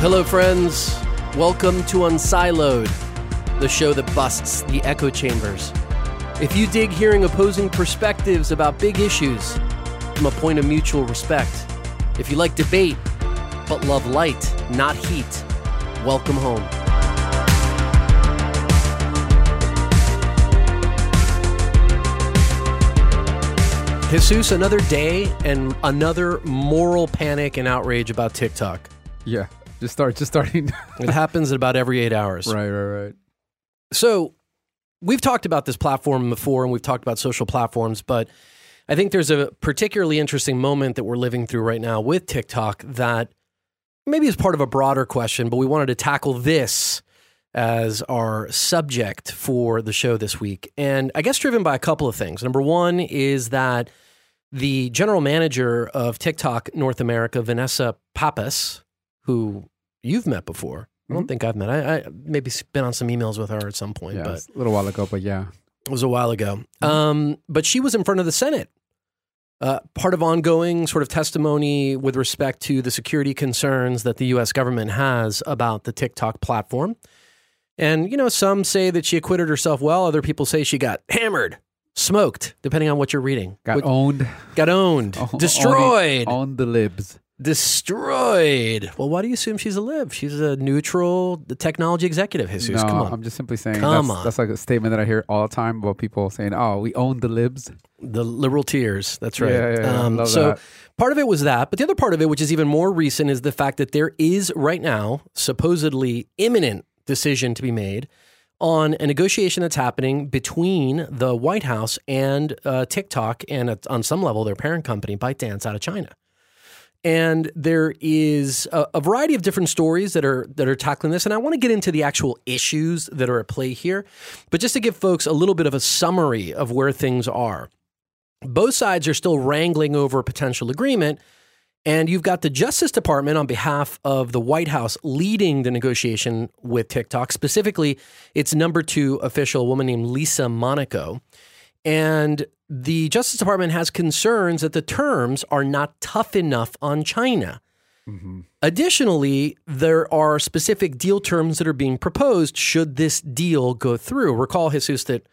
Hello, friends. Welcome to Unsiloed, the show that busts the echo chambers. If you dig hearing opposing perspectives about big issues from a point of mutual respect, if you like debate but love light, not heat, welcome home. Jesus, another day and another moral panic and outrage about TikTok. Yeah, just start, just starting. It happens at about every eight hours. right, right, right. So we've talked about this platform before and we've talked about social platforms, but I think there's a particularly interesting moment that we're living through right now with TikTok that maybe is part of a broader question, but we wanted to tackle this as our subject for the show this week. And I guess driven by a couple of things. Number one is that the general manager of TikTok North America, Vanessa Pappas, who you've met before. I don't Mhm. think I've met. I, I maybe been on some emails with her at some point, Yeah, but a little while ago, but yeah. it was a while ago. Um, but she was in front of the Senate. Uh, part of ongoing sort of testimony with respect to the security concerns that the U.S. government has about the TikTok platform. And, you know, some say that she acquitted herself well. Other people say she got hammered, smoked, depending on what you're reading. Got owned, got owned, O- destroyed, on the libs. Destroyed. Well, why do you assume she's a lib? She's a neutral technology executive, Jesus. no, Come on. I'm just simply saying Come that's, on. that's like a statement that I hear all the time about people saying, "Oh, we own the libs." The liberal tears. That's right. Yeah, yeah, yeah. I love so that. part of it was that, but the other part of it, which is even more recent, is the fact that there is right now supposedly imminent decision to be made on a negotiation that's happening between the White House and uh, TikTok and uh, on some level their parent company ByteDance out of China. And there is a, a variety of different stories that are that are tackling this, and I want to get into the actual issues that are at play here. But just to give folks a little bit of a summary of where things are both sides are still wrangling over a potential agreement. And you've got the Justice Department on behalf of the White House leading the negotiation with TikTok. Specifically, its number two official, a woman named Lisa Monaco. And the Justice Department has concerns that the terms are not tough enough on China. Additionally, there are specific deal terms that are being proposed should this deal go through. Recall, Jesus, that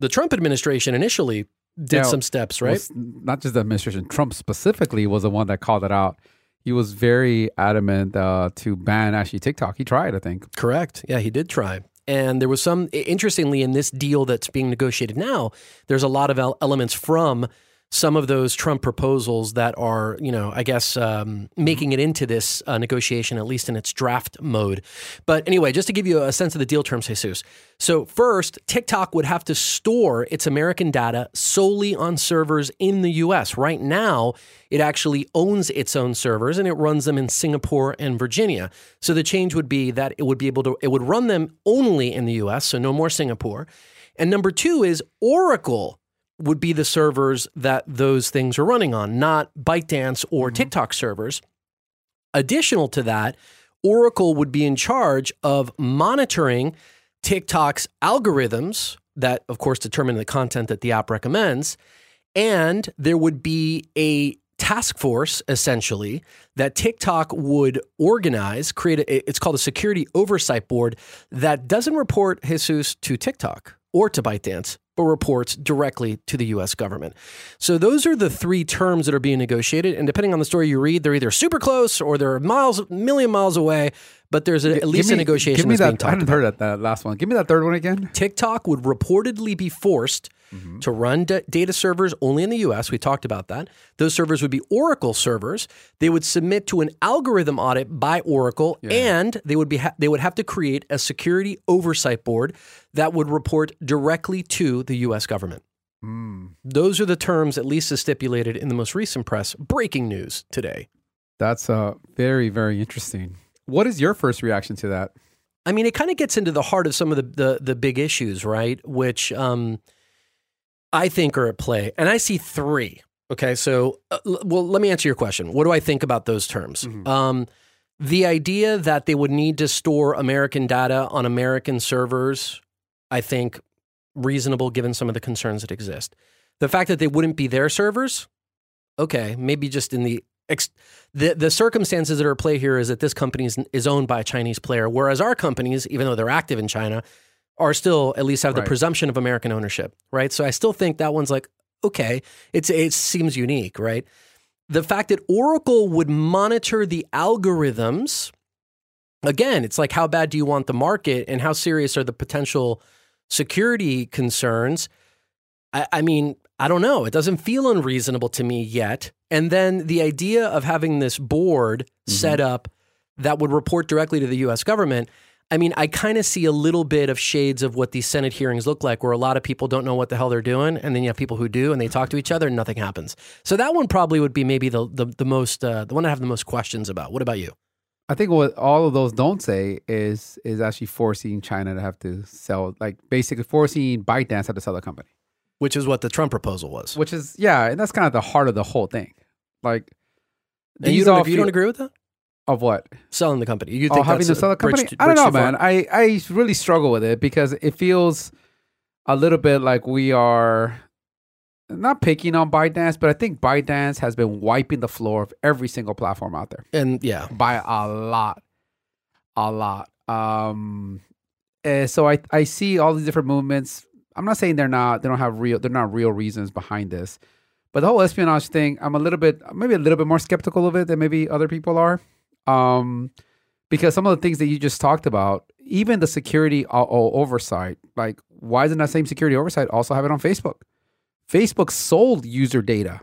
the Trump administration initially did Yeah, some steps, right? Not just the administration, Trump specifically was the one that called it out. He was very adamant uh, to ban actually TikTok. He tried, I think. Correct. Yeah, he did try. And there was some, interestingly, in this deal that's being negotiated now, there's a lot of elements from some of those Trump proposals that are, you know, I guess um, making it into this uh, negotiation, at least in its draft mode. But anyway, just to give you a sense of the deal terms, Jesus. So, first, TikTok would have to store its American data solely on servers in the US. Right now, it actually owns its own servers and it runs them in Singapore and Virginia. So, the change would be that it would be able to, it would run them only in the US, so no more Singapore. And number two is Oracle would be the servers that those things are running on, not ByteDance or mm-hmm. TikTok servers. Additional to that, Oracle would be in charge of monitoring TikTok's algorithms that, of course, determine the content that the app recommends. And there would be a task force, essentially, that TikTok would organize, create a, it's called a security oversight board that doesn't report Jesus to TikTok or to ByteDance, but reports directly to the US government. So those are the three terms that are being negotiated. And depending on the story you read, they're either super close or they're miles, million miles away, but there's a, at least Give a negotiation Give me that's being that. I talked hadn't about. heard that, that last one. Give me that third one again. TikTok would reportedly be forced Mm-hmm. to run da- data servers only in the US. We talked about that. Those servers would be Oracle servers. They would submit to an algorithm audit by Oracle and they would be ha- they would have to create a security oversight board that would report directly to the US government. Hmm. Those are the terms at least as stipulated in the most recent press breaking news today. That's uh, very, very interesting. What is your first reaction to that? I mean, it kind of gets into the heart of some of the the, the big issues, right? Which um, I think are at play, and I see three. Okay, so uh, l- well, let me answer your question. What do I think about those terms? Um, the idea that they would need to store American data on American servers, I think, reasonable given some of the concerns that exist. The fact that they wouldn't be their servers, okay, maybe just in the ex- the the circumstances that are at play here is that this company is, is owned by a Chinese player, whereas our companies, even though they're active in China, are still at least have the presumption of American ownership, right? So I still think that one's like okay, it's it seems unique, right? The fact that Oracle would monitor the algorithms, again, it's like how bad do you want the market, and how serious are the potential security concerns? I, I mean, I don't know. It doesn't feel unreasonable to me yet. And then the idea of having this board mm-hmm. set up that would report directly to the US government. I mean, I kind of see a little bit of shades of what these Senate hearings look like, where a lot of people don't know what the hell they're doing, and then you have people who do, and they talk to each other, and nothing happens. So that one probably would be maybe the the, the most uh, the one I have the most questions about. What about you? I think what all of those don't say is is actually forcing China to have to sell, like basically forcing ByteDance to have to sell the company. Which is what the Trump proposal was. Which is yeah, and that's kind of the heart of the whole thing. Like, And you don't, all you don't agree with that? Of what? selling the company. You think Oh, think having that's to sell bridge company? I don't know, far? man. I I really struggle with it because it feels a little bit like we are not picking on ByteDance, but I think ByteDance has been wiping the floor of every single platform out there And yeah, by a lot, a lot. Um, so I I see all these different movements. I'm not saying they're not they don't have real they're not real reasons behind this, but the whole espionage thing, I'm a little bit maybe a little bit more skeptical of it than maybe other people are. Um, because some of the things that you just talked about, even the security oversight, like why isn't that same security oversight also have it on Facebook? Facebook sold user data.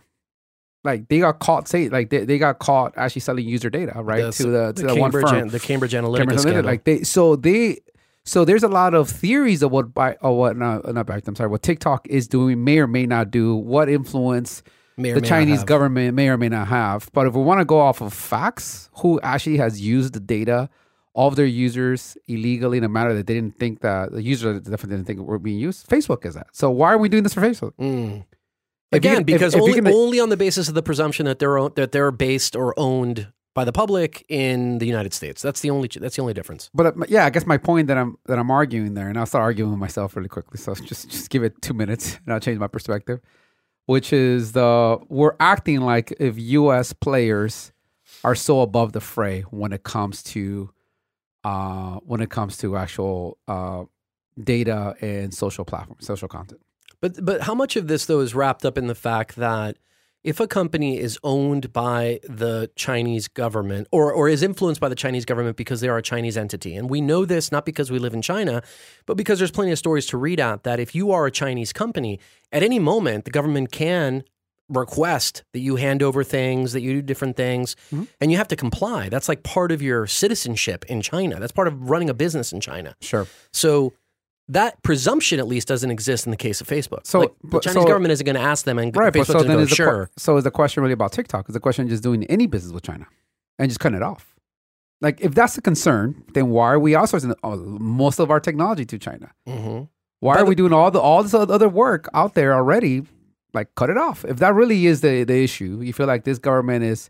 Like they got caught say like they, they got caught actually selling user data, right? the, to the to the, one Cambridge, firm. An- the Cambridge Analytica Cambridge Analytica. Like they, so they, so there's a lot of theories of what by, or what not, not back. I'm sorry, what TikTok is doing may or may not do, what influence the Chinese government may or may not have. But if we want to go off of facts, who actually has used the data of their users illegally in a manner that they didn't think that the user definitely didn't think were being used? Facebook is that. So why are we doing this for Facebook? Mm. Again, can- because if you only, can- only on the basis of the presumption that they're that they're based or owned by the public in the United States. That's the only that's the only difference. But uh, yeah, I guess my point that I'm that I'm arguing there, and I'll start arguing with myself really quickly. So just just give it two minutes, and I'll change my perspective. Which is the we're acting like if U.S. players are so above the fray when it comes to uh when it comes to actual uh data and social platforms, social content. But but how much of this though is wrapped up in the fact that if a company is owned by the Chinese government or or is influenced by the Chinese government because they are a Chinese entity, and we know this not because we live in China, but because there's plenty of stories to read out that if you are a Chinese company, at any moment the government can request that you hand over things, that you do different things, mm-hmm. and you have to comply. That's like part of your citizenship in China. That's part of running a business in China. Sure. So that presumption at least doesn't exist in the case of Facebook. So, like, the Chinese so- government isn't going to ask them, and Right, but Facebook's so then go, is the sure. so is the question really about TikTok? Is the question just doing any business with China and just cutting it off? Like, if that's the concern, then why are we outsourcing uh, most of our technology to China? Mhm. Why By are we doing all the all this other work out there already? Like, cut it off. If that really is the the issue, you feel like this government is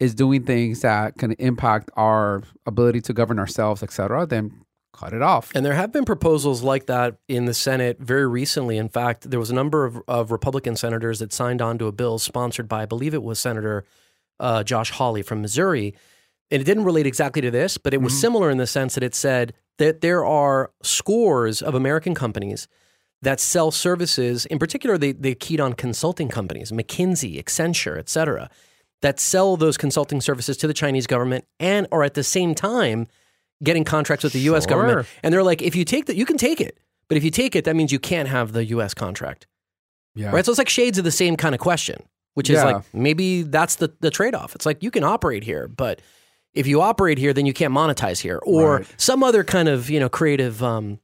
is doing things that can impact our ability to govern ourselves, et cetera, then cut it off. And there have been proposals like that in the Senate very recently. In fact, there was a number of, of Republican senators that signed on to a bill sponsored by, I believe it was Senator uh, Josh Hawley from Missouri. And it didn't relate exactly to this, but it was similar in the sense that it said that there are scores of American companies that sell services. In particular, they, they keyed on consulting companies, McKinsey, Accenture, et cetera, that sell those consulting services to the Chinese government and are at the same time getting contracts with the U.S. Sure. government. And they're like, if you take that, you can take it. But if you take it, that means you can't have the U.S. contract. yeah. Right? So it's like shades of the same kind of question, which is Yeah. like maybe that's the, the trade off. It's like you can operate here, but if you operate here, then you can't monetize here or Right. some other kind of, you know, creative um,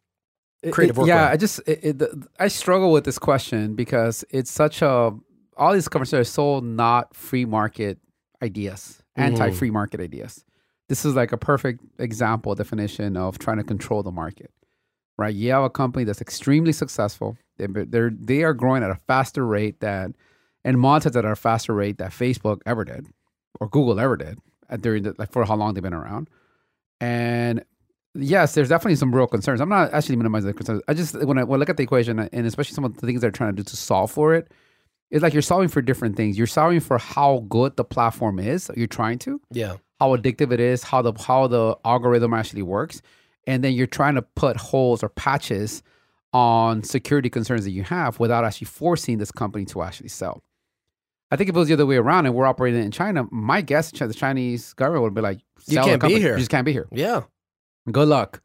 creative It- work. Yeah, I just it, it, I struggle with this question because it's such a all these conversations are so not free market ideas, anti free market ideas. This is like a perfect example definition of trying to control the market, right? You have a company that's extremely successful. They're, they're they are growing at a faster rate than and monetize at a faster rate that Facebook ever did or Google ever did during the, like for how long they've been around. And yes, there's definitely some real concerns. I'm not actually minimizing the concerns. I just when I, when I look at the equation and especially some of the things they're trying to do to solve for it, it's like you're solving for different things. You're solving for how good the platform is. You're trying to Yeah. How addictive it is, how the how the algorithm actually works, and then you're trying to put holes or patches on security concerns that you have without actually forcing this company to actually sell. I think if it was the other way around and we're operating in China, my guess is the Chinese government would be like, You "Sell the can't be here." You just can't be here. Yeah. Good luck."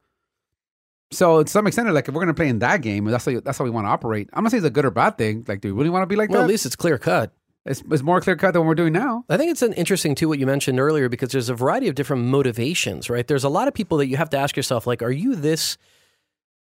So to some extent, like if we're gonna play in that game, that's how that's how we want to operate. I'm not saying it's a good or bad thing. Like, do we really want to be like Well, that? at least it's clear cut. It's, it's more clear cut than what we're doing now. I think it's an interesting too what you mentioned earlier because there's a variety of different motivations, right? There's a lot of people that you have to ask yourself, like, are you this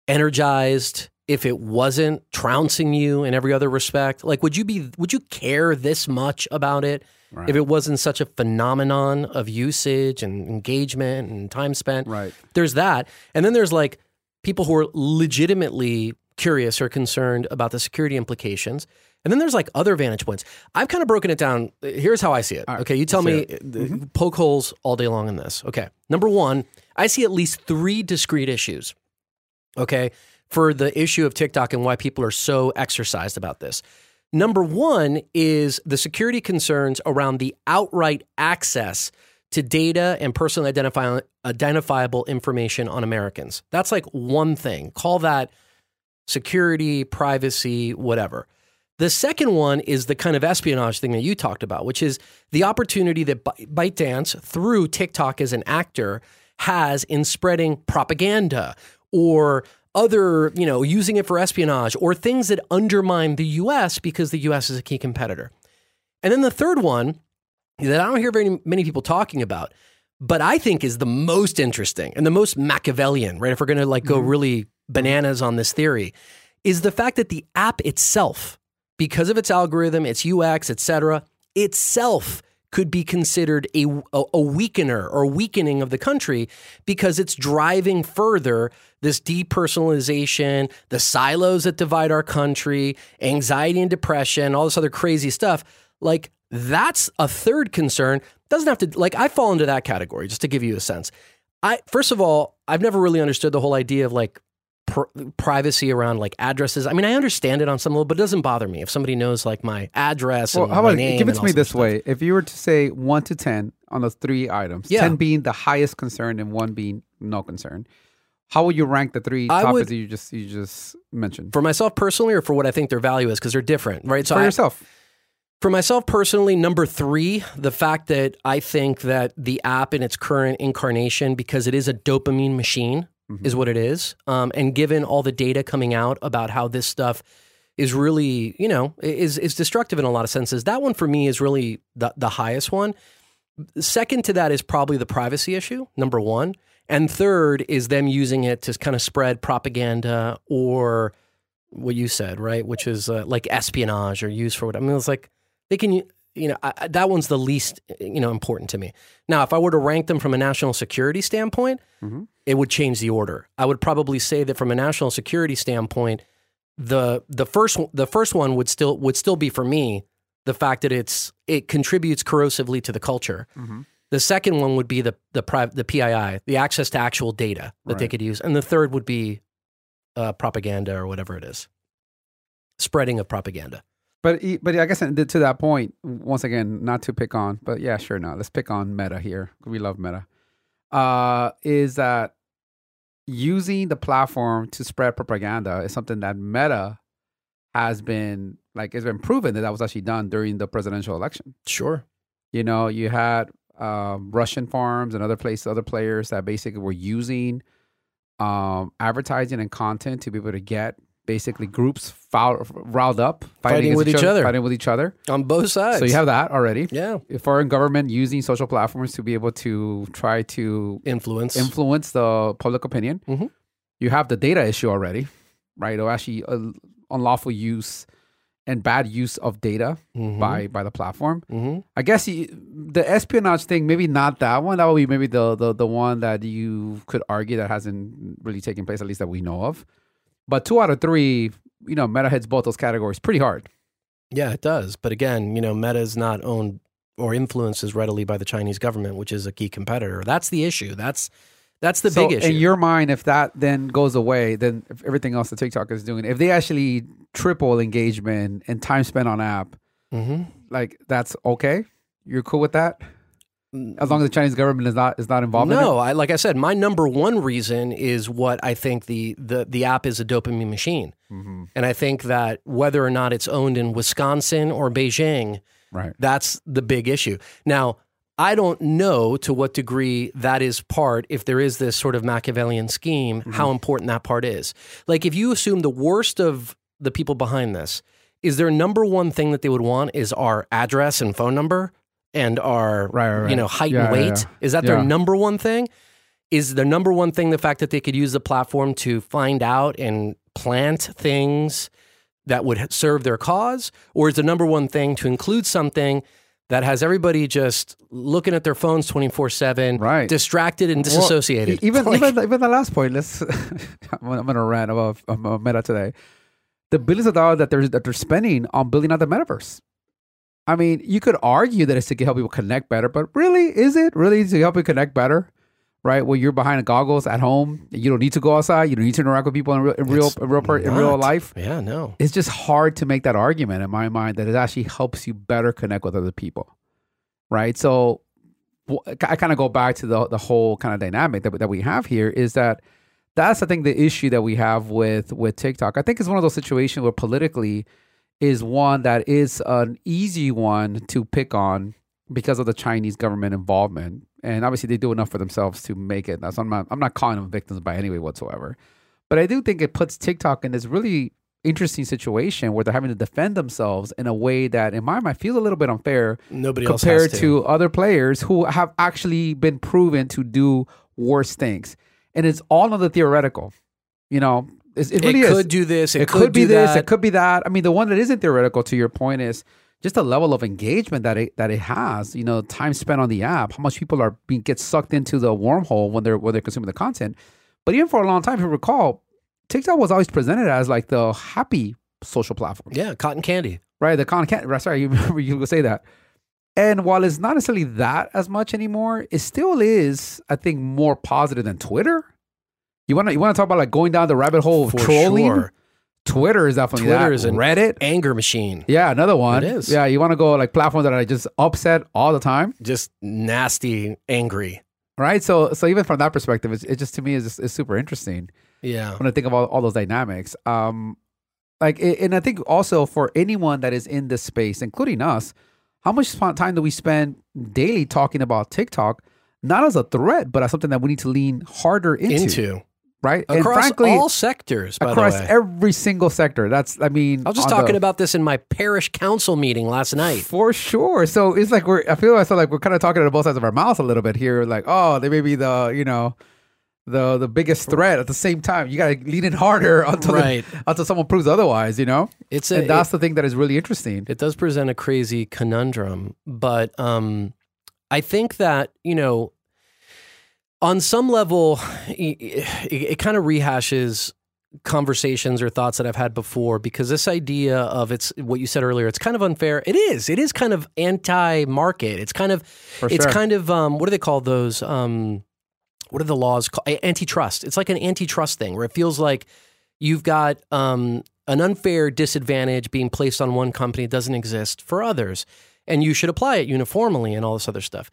energized if it wasn't trouncing you in every other respect? Like, would you be would you care this much about it Right. if it wasn't such a phenomenon of usage and engagement and time spent? Right. There's that. And then there's like people who are legitimately curious or concerned about the security implications. And then there's like other vantage points. I've kind of broken it down. Here's how I see it. Right, Okay. You tell me, uh, poke holes all day long in this. Okay. Number one, I see at least three discrete issues. Okay. For the issue of TikTok and why people are so exercised about this. Number one is the security concerns around the outright access to data and personally identify, identifiable information on Americans. That's like one thing. Call that security, privacy, whatever. The second one is the kind of espionage thing that you talked about, which is the opportunity that By- ByteDance, through TikTok as an actor, has in spreading propaganda or other, you know, using it for espionage or things that undermine the US because the US is a key competitor. And then the third one that I don't hear very many people talking about, but I think is the most interesting and the most Machiavellian, right? If we're going to like go mm-hmm. really bananas on this theory, is the fact that the app itself, because of its algorithm, its UX, etc., itself could be considered a, a, weakener or weakening of the country because it's driving further this depersonalization, the silos that divide our country, anxiety and depression, all this other crazy stuff. Like, that's a third concern. Doesn't have to, like, I fall into that category, just to give you a sense. I, first of all, I've never really understood the whole idea of like pr- privacy around like addresses. I mean, I understand it on some level, but it doesn't bother me if somebody knows like my address. Well, how about give it to me this stuff. way: if you were to say one to ten on those three items, Yeah. ten being the highest concern and one being no concern, how would you rank the three I topics would- that you just you just mentioned for myself personally, or for what I think their value is, because they're different, right? So for I- yourself? For myself personally, number three, the fact that I think that the app in its current incarnation, because it is a dopamine machine, is what it is. Um, and given all the data coming out about how this stuff is really, you know, is is destructive in a lot of senses, that one for me is really the the highest one. Second to that is probably the privacy issue, number one. And third is them using it to kind of spread propaganda or what you said, right? Which is uh, like espionage or use for what I mean. It's like they can, you know, I, that one's the least, you know, important to me. Now, if I were to rank them from a national security standpoint, Mhm. it would change the order. I would probably say that from a national security standpoint, the the first the first one would still would still be for me the fact that it's it contributes corrosively to the culture. Mhm. The second one would be the the pri- the PII, the access to actual data that they could use, and the third would be uh, propaganda or whatever it is, spreading of propaganda. But but I guess to that point, once again, not to pick on, but yeah, sure, no, let's pick on Meta here. We love Meta. Uh, is that using the platform to spread propaganda is something that Meta has been like it's been proven that that was actually done during the presidential election. Sure. You know, you had um, Russian farms and other places, other players that basically were using um, advertising and content to be able to get basically groups foul, riled up, Fighting against with each other. fighting with each other. On both sides. So you have that already. yeah foreign government using social platforms to be able to try to influence. influence the public opinion. Mhm. You have the data issue already, right? Or actually uh, unlawful use and bad use of data Mhm. by by the platform. Mhm. I guess you, the espionage thing, maybe not that one. That would be maybe the, the the one that you could argue that hasn't really taken place, at least that we know of. But two out of three, you know, Meta hits both those categories pretty hard. Yeah, it does. But again, you know, Meta is not owned or influenced as readily by the Chinese government, which is a key competitor. That's the issue. That's that's the so big issue. in your mind, if that then goes away, then if everything else that TikTok is doing, if they actually triple engagement and time spent on app, hmm like that's okay. You're cool with that, as long as the Chinese government is not is not involved. in it? No, I, like I said, my number one reason is what I think the, the, the app is a dopamine machine. Mm-hmm. And I think that whether or not it's owned in Wisconsin or Beijing, right? that's the big issue. Now, I don't know to what degree that is part, if there is this sort of Machiavellian scheme, how important that part is. Like, if you assume the worst of the people behind this, is their number one thing that they would want is our address and phone number and are Right, right, you know, height Yeah, and weight? yeah. Is that Yeah. their number one thing? Is their number one thing the fact that they could use the platform to find out and plant things that would serve their cause? Or is the number one thing to include something that has everybody just looking at their phones 24 7, Right. distracted and disassociated? e- even Like, even the- even the last point. Let's. I'm gonna rant about, about Meta today. The billions of dollars that they're that they're spending on building out the metaverse. I mean, you could argue that it's to help people connect better, but really, is it really to help you connect better? Right, where you're behind the goggles at home, you don't need to go outside. You don't need to interact with people in real, in real, in real, per- in real life. yeah, no. It's just hard to make that argument in my mind that it actually helps you better connect with other people, right? So I kind of go back to the the whole kind of dynamic that, that we have here is that that's I think the issue that we have with with TikTok. I think it's one of those situations where politically is one that is an easy one to pick on because of the Chinese government involvement, and obviously they do enough for themselves to make it. That's I'm not I'm not calling them victims by any way whatsoever, but I do think it puts TikTok in this really interesting situation where they're having to defend themselves in a way that, in my mind, feels a little bit unfair Nobody else compared has to. other players who have actually been proven to do worse things. And it's all on the theoretical. You know, it It really could is. do this. It, it could, be do this. that. It could be that. I mean, the one that isn't theoretical, to your point, is just the level of engagement that it that it has. You know, time spent on the app, how much people are being get sucked into the wormhole when they're when they're consuming the content. But even for a long time, if you recall, TikTok was always presented as like the happy social platform Yeah, cotton candy. right? The cotton can't. right, Sorry, you remember you would say that. And while it's not necessarily that as much anymore, it still is, I think, more positive than Twitter. You want to you want to talk about like going down the rabbit hole of For trolling? sure. Twitter is definitely Twitter that. is an- Reddit. Anger machine. Yeah, another one. It is. Yeah, you want to go like platforms that are just upset all the time, Just nasty, angry. right? So, so even from that perspective, it's, it just to me is is super interesting. Yeah. when I think of all, all those dynamics. Um, like, and I think also for anyone that is in this space, including us, how much time do we spend daily talking about TikTok, not as a threat, but as something that we need to lean harder into, Into. Right? Across and frankly, all sectors, by across the way. every single sector. That's, I mean, I was just talking the- about this in my parish council meeting last night. For sure. So it's like we're. I feel feel like we're kind of talking out of both sides of our mouths a little bit here. Like, oh, they may be the you know, the the biggest threat. At the same time, you got to lean in harder until the- until someone proves otherwise. You know, It's a, and that's the thing that is really interesting. it does present a crazy conundrum, but um, I think that you know, on some level, it, it, kind of rehashes conversations or thoughts that I've had before because this idea of it's what you said earlier, it's kind of unfair. It is. It is kind of anti-market. It's kind of it's sure. kind of um, what do they call those? Um, what are the laws called? Antitrust. It's like an antitrust thing where it feels like you've got um, an unfair disadvantage being placed on one company that doesn't exist for others, and you should apply it uniformly and all this other stuff.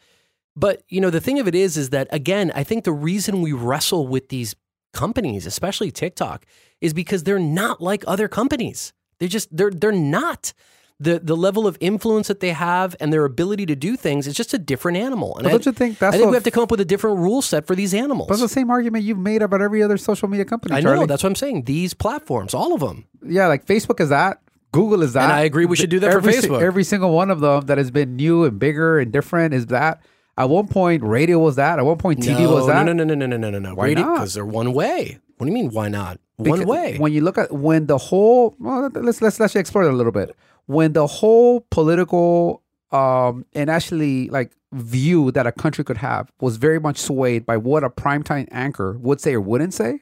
But you know, the thing of it is, is that again, I think the reason we wrestle with these companies, especially TikTok, is because they're not like other companies. They're just they're they're not. The the level of influence that they have and their ability to do things is just a different animal. And But I, don't you think that's I think we have to come up with a different rule set for these animals. But it's the same argument you've made about every other social media company. I know Charlie. that's what I'm saying. These platforms, all of them. yeah, like Facebook is that. Google is that. And I agree we should do that for every, si- Facebook. Every single one of them that has been new and bigger and different is that. At one point, radio was that. At one point, TV no, was that. No, no, no, no, no, no, no, no. Why not? Because they're one way. What do you mean? Why not? One way. When you look at when the whole well, let's let's let's explore it a little bit. When the whole political um and actually like view that a country could have was very much swayed by what a primetime anchor would say or wouldn't say,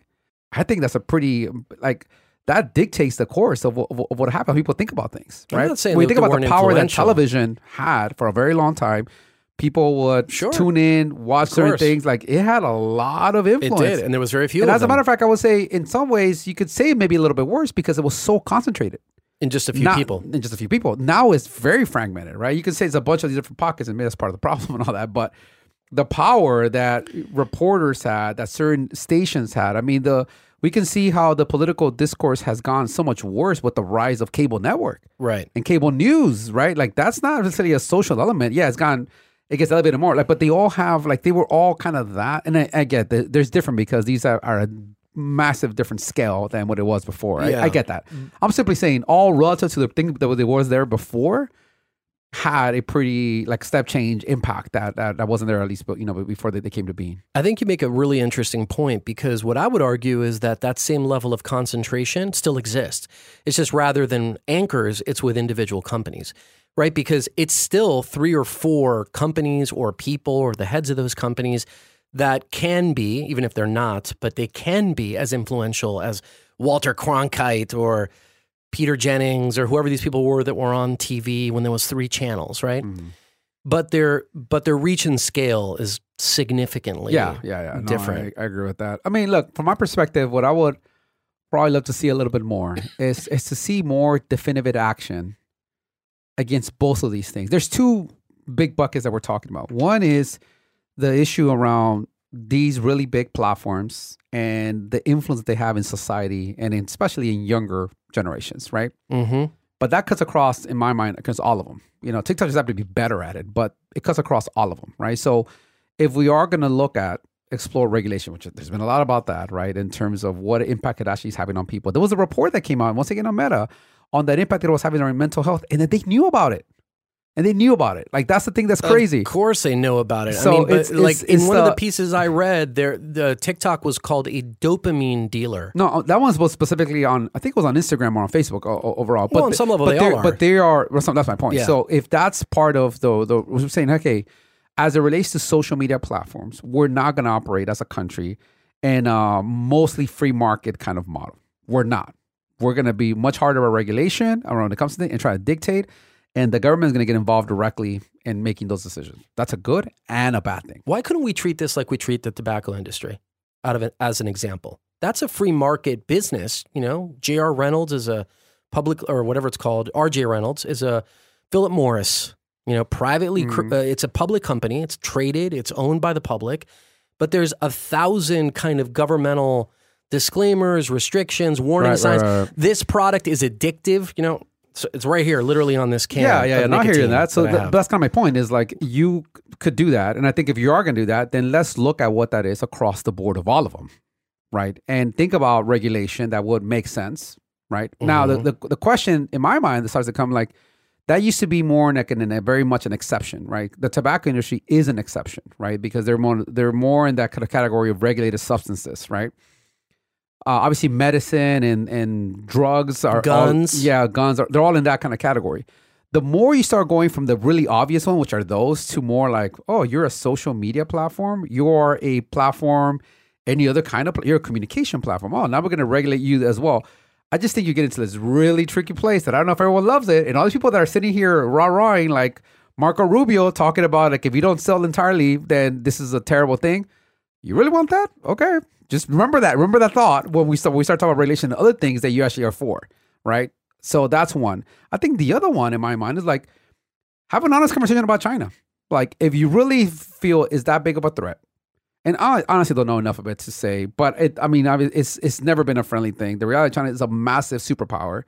I think that's a pretty like that dictates the course of, what- of, of what happened. People think about things, I'm right? not saying when you think about the power that television had for a very long time, people would Sure. tune in, watch certain things. Like it had a lot of influence. It did, and there was very few. And as a matter of fact, I would say in some ways you could say maybe a little bit worse because it was so concentrated. in just a few Not- people. In just a few people. Now it's very fragmented, right? You can say it's a bunch of these different pockets, and maybe that's part of the problem and all that. But the power that reporters had, that certain stations had, I mean, the we can see how the political discourse has gone so much worse with the rise of cable network Right. and cable news, right? Like that's not necessarily a social element. Yeah, it's gone. It gets elevated more. Like, but they all have like they were all kind of that. And I, I get that there's different because these are, are a massive different scale than what it was before. I, Yeah. I get that. I'm simply saying all relative to the thing that was there before had a pretty like step change impact that that, that wasn't there at least, but you know, before they, they came to being. I think you make a really interesting point because what I would argue is that that same level of concentration still exists. It's just rather than anchors, it's with individual companies, right? Because it's still three or four companies or people or the heads of those companies that can be, even if they're not, but they can be as influential as Walter Cronkite or Peter Jennings or whoever these people were that were on TV when there was three channels, right? Mm-hmm. But their but their reach and scale is significantly Yeah, yeah, yeah. No, different. I, I agree with that. I mean, look, from my perspective, what I would probably love to see a little bit more is is to see more definitive action against both of these things. There's two big buckets that we're talking about. One is the issue around these really big platforms and the influence that they have in society and in, especially in younger generations, right? Mm-hmm. But that cuts across, in my mind, across all of them. You know, TikTok just have to be better at it, but it cuts across all of them, right? So if we are going to look at explore regulation, which there's been a lot about that, right, in terms of what impact it actually is having on people. There was a report that came out once again on Meta on that impact that it was having on mental health, and that they knew about it, and they knew about it. Like that's the thing that's crazy. Of course, they know about it. So I mean, but it's- it's- like in it's one of the the- pieces I read, there the TikTok was called a dopamine dealer. No, uh, that one's was specifically on. I think it was on Instagram or on Facebook overall. But Well, on some level but they are. But they are. Well, some, that's my point. Yeah. So if that's part of the the we're saying, okay, as it relates to social media platforms, we're not going to operate as a country in a mostly free market kind of model. We're not. We're going to be much harder about regulation around when it comes to it and try to dictate. And the government is going to get involved directly in making those decisions. That's a good and a bad thing. Why couldn't we treat this like we treat the tobacco industry? Out of it as an example, that's a free market business. You know, J.R. Reynolds is a public or whatever it's called. R.J. Reynolds is a Philip Morris. You know, privately, Mm-hmm. uh, it's a public company. It's traded. It's owned by the public. But there's a thousand kind of governmental disclaimers, restrictions, warning Right, signs. right, right. This product is addictive. You know, so it's right here, literally on this can. Yeah, yeah, yeah. Not hearing that. So I th- that's kind of my point. Is like you could do that, and I think if you are going to do that, then let's look at what that is across the board of all of them, right? And think about regulation that would make sense, right? Now, the, mm-hmm. the the question in my mind that starts to come like that used to be more like an, a very much an exception, right? The tobacco industry is an exception, right? Because they're more they're more in that kind of category of regulated substances, right? Uh, obviously, medicine and and drugs are all- Guns. yeah, guns are they're all in that kind of category. The more you start going from the really obvious one, which are those, to more like, oh, you're a social media platform, you're a platform, any other kind of, you're a communication platform. Oh, now we're going to regulate you as well. I just think you get into this really tricky place that I don't know if everyone loves it. And all these people that are sitting here rah rahing like Marco Rubio talking about like if you don't sell entirely, then this is a terrible thing. You really want that? Okay. Just remember that. Remember that thought when we start when we start talking about regulation and other things that you actually are for, right? So that's one. I think the other one in my mind is like have an honest conversation about China. Like if you really feel is that big of a threat, and I honestly don't know enough of it to say, but it, I mean, I mean, it's it's never been a friendly thing. The reality of China is a massive superpower,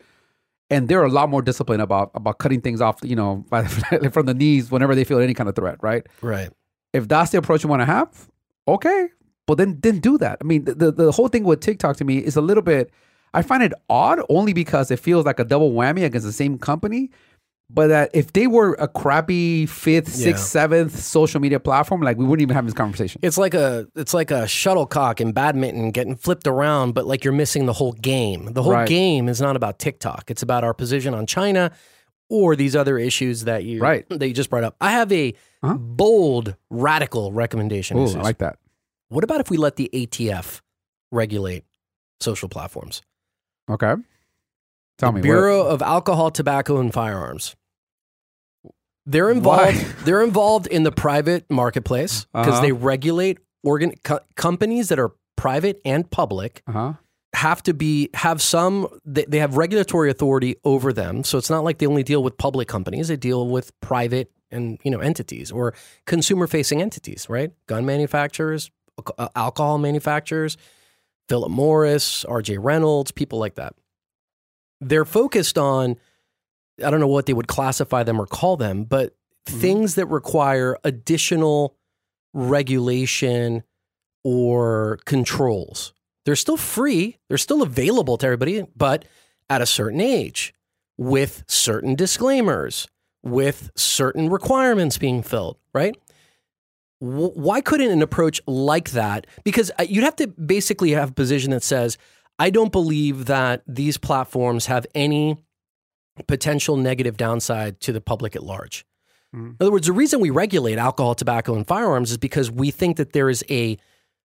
and they're a lot more disciplined about about cutting things off, you know, by, from the knees whenever they feel any kind of threat, right? right. If that's the approach you want to have, okay, but then then do that. I mean, the, the whole thing with TikTok to me is a little bit. I find it odd only because it feels like a double whammy against the same company. but that if they were a crappy fifth, Yeah. sixth, seventh social media platform, like we wouldn't even have this conversation. It's like a it's like a shuttlecock in badminton getting flipped around, but like you're missing the whole game. The whole Right. game is not about TikTok. It's about our position on China or these other issues that you Right. that you just brought up. I have a Uh-huh. bold, radical recommendation. Ooh, I like that. what about if we let the ATF regulate social platforms? Okay. Tell the me. Bureau of Alcohol, Tobacco, and Firearms. They're Why? involved. They're involved in the private marketplace because Uh-huh. they regulate organ co- companies that are private and public Uh huh. Have to be have some they, have regulatory authority over them so it's not like they only deal with public companies they deal with private and you know entities or consumer facing entities right gun manufacturers uh, alcohol manufacturers philip morris rj reynolds people like that they're focused on i don't know what they would classify them or call them but Mhm. things that require additional regulation or controls. They're still free, they're still available to everybody, but at a certain age, with certain disclaimers, with certain requirements being filled, right? W- Why couldn't an approach like that? Because uh, you'd have to basically have a position that says, I don't believe that these platforms have any potential negative downside to the public at large. Mhm. In other words, the reason we regulate alcohol, tobacco, and firearms is because we think that there is a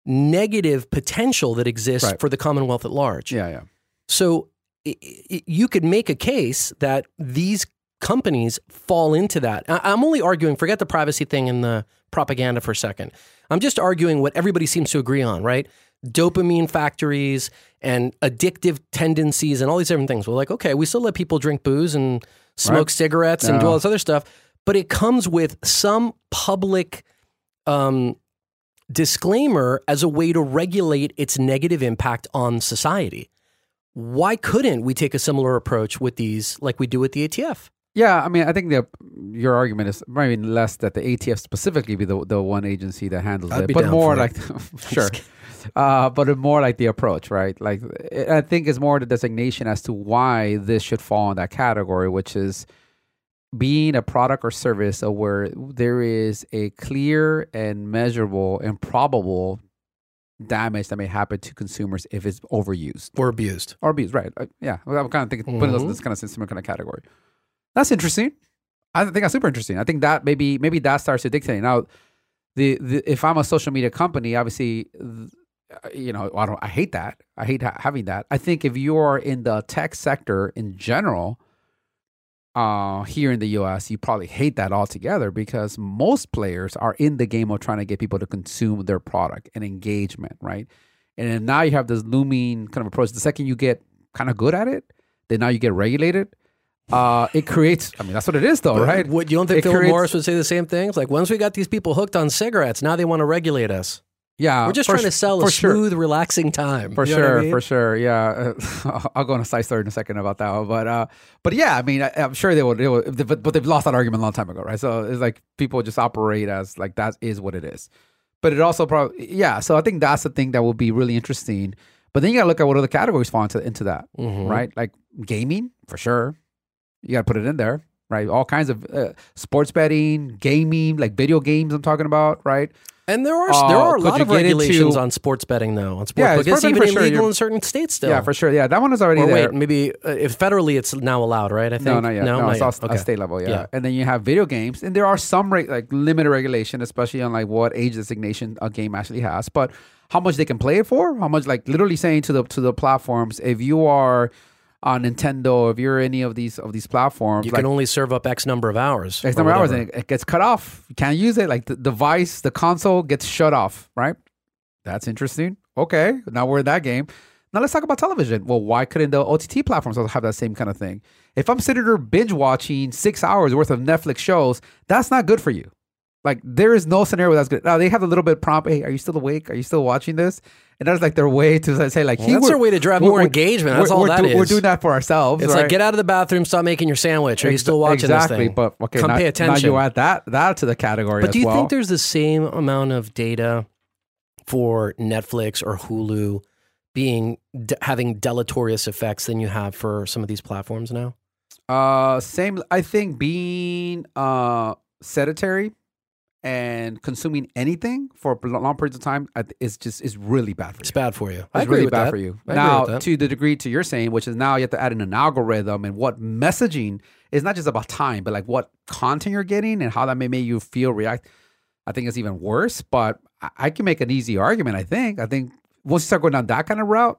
negative potential that exists Right. for the Commonwealth at large. Yeah, yeah. So i i you could make a case that these companies fall into that. I- I'm only arguing, forget the privacy thing and the propaganda for a second. I'm just arguing what everybody seems to agree on, right? Dopamine factories and addictive tendencies and all these different things. We're like, okay, we still let people drink booze and smoke Right. cigarettes and do all this other stuff, but it comes with some public um, disclaimer as a way to regulate its negative impact on society. Why couldn't we take a similar approach with these, like we do with the ATF? Yeah, I mean, I think the your argument is maybe less that the ATF specifically be the the one agency that handles I'd it, but more like sure, uh, but more like the approach, right? Like I think it's more the designation as to why this should fall in that category, which is being a product or service of where there is a clear and measurable and probable damage that may happen to consumers if it's overused Or abused. or abused, right? Uh, yeah, I'm kind of thinking putting those Mhm. this kind of similar kind of category. That's interesting. I think that's super interesting. I think that maybe maybe that starts to dictate now. The, the if I'm a social media company, obviously, you know, I don't. I hate that. I hate ha- having that. I think if you're in the tech sector in general, uh, here in the U.S., you probably hate that altogether because most players are in the game of trying to get people to consume their product and engagement, right? And then now you have this looming kind of approach. The second you get kind of good at it, then now you get regulated. Uh, it creates. I mean, that's what it is, though, right? What, you don't think It Philip creates- Morris would say the same thing? It's like, once we got these people hooked on cigarettes, now they want to regulate us. Yeah, We're just trying to sell a for sure. smooth, relaxing time. For You what I sure, mean? for sure, yeah. Uh, I'll go on a side story in a second about that one, but uh, but yeah, I mean, I, I'm sure they would, they would, but, but they've lost that argument a long time ago, right? So it's like people just operate as like that is what it is, but it also probably yeah. So I think that's the thing that will be really interesting. But then you gotta look at what other categories fall into into that, Mhm. right? Like gaming for sure, you gotta put it in there, right? All kinds of uh, sports betting, gaming, like video games. I'm talking about, right? And there are Uh, there are a lot of regulations into- on sports betting, though. On sports, Yeah, sports it's even sure, illegal you're- in certain states still. Yeah, for sure. Yeah, that one is already Or there. wait, maybe uh, if federally it's now allowed, right? I think No, not yet. No, not it's yet. Okay. at state level. Yeah. Yeah. and then you have video games, and there are some reg- like limited regulation, especially on like what age designation a game actually has. But how much they can play it for? How much like literally saying to the to the platforms, if you are on Nintendo, if you're any of these of these platforms, You like can only serve up X number of hours. X number of hours, and it, it gets cut off. You can't use it. Like the device, the console gets shut off. Right? That's interesting. Okay, now we're in that game. Now let's talk about television. Well, why couldn't the OTT platforms also have that same kind of thing? If I'm sitting there binge watching six hours worth of Netflix shows, that's not good for you. Like there is no scenario that's good. Now they have a little bit prompt. Hey, are you still awake? Are you still watching this? And that's like their way to say like, Well, that's their way to drive more engagement. That's all we're that do- We're doing that for ourselves. It's right? like get out of the bathroom, stop making your sandwich. Are you still watching exactly, this thing? but okay, Come now, pay now attention. you add that that to the category. But do you well. think there's the same amount of data for Netflix or Hulu being having deleterious effects than you have for some of these platforms now? Uh, same. I think being uh sedentary and consuming anything for long periods of time I is just is really bad for you. It's bad for you. I It's agree really with bad that. for you. I now, to the degree to you're saying, which is now you have to add in an algorithm and what messaging is not just about time, but like what content you're getting and how that may make you feel react. I think it's even worse. But I, I can make an easy argument. I think. I think once you start going down that kind of route,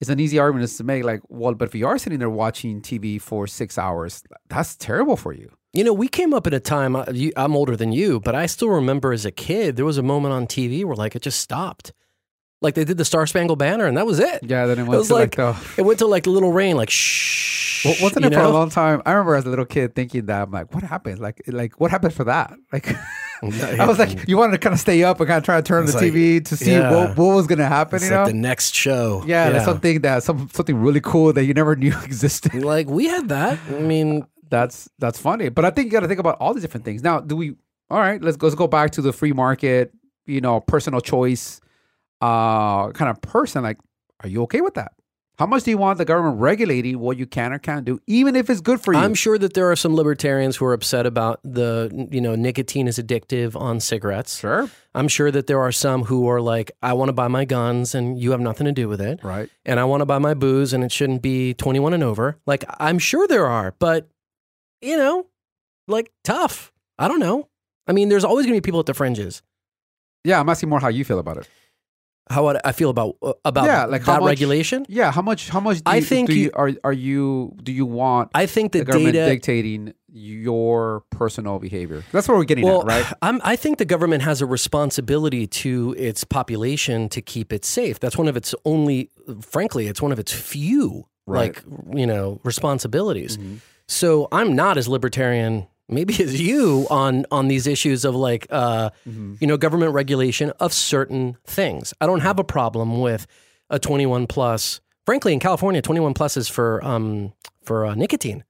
it's an easy argument to make like, well, but if you are sitting there watching TV for six hours, that's terrible for you. You know, we came up at a time. uh, I'm older than you, but I still remember as a kid there was a moment on TV where like it just stopped. Like they did the Star Spangled Banner, and that was it. Yeah. Then it went was to like- like, the. It went to like little rain, like shh. Well, wasn't it for a long time? I remember as a little kid thinking that I'm like, what happened? Like, like what happened for that? Like, I was like, you wanted to kind of stay up and kind of try to turn It's the like, TV to see yeah. what, what was going to happen. It's you know? like the next show. yeah, that's something that some something really cool that you never knew existed. Like we had that. I mean, That's that's funny. But I think you got to think about all these different things. Now, do we? All right, let's go. Let's go back to the free market. You know, personal choice, uh, kind of person. Like, are you okay with that? How much do you want the government regulating what you can or can't do, even if it's good for you? I'm sure that there are some libertarians who are upset about the, you know, nicotine is addictive on cigarettes. sure. I'm sure that there are some who are like, I want to buy my guns and you have nothing to do with it. Right. And I want to buy my booze and it shouldn't be 21 and over. Like, I'm sure there are, but, you know, like tough. I don't know. I mean, there's always going to be people at the fringes. Yeah, I'm asking more how you feel about it. How I I feel about uh, about Yeah, like that much- regulation. Yeah, how much? How much? Do I you, think you, you- are are you? Do you want I think the the government data dictating your personal behavior? That's what we're getting Well, at, right? I'm, I think the government has a responsibility to its population to keep it safe. That's one of its only, frankly, it's one of its few, Right. like, you know, responsibilities. Mhm. So I'm not as libertarian, maybe as you, on on these issues of like, uh, Mhm. you know, government regulation of certain things. I don't have a problem with a 21 plus. Frankly, in California, 21 plus is for um, for uh, nicotine.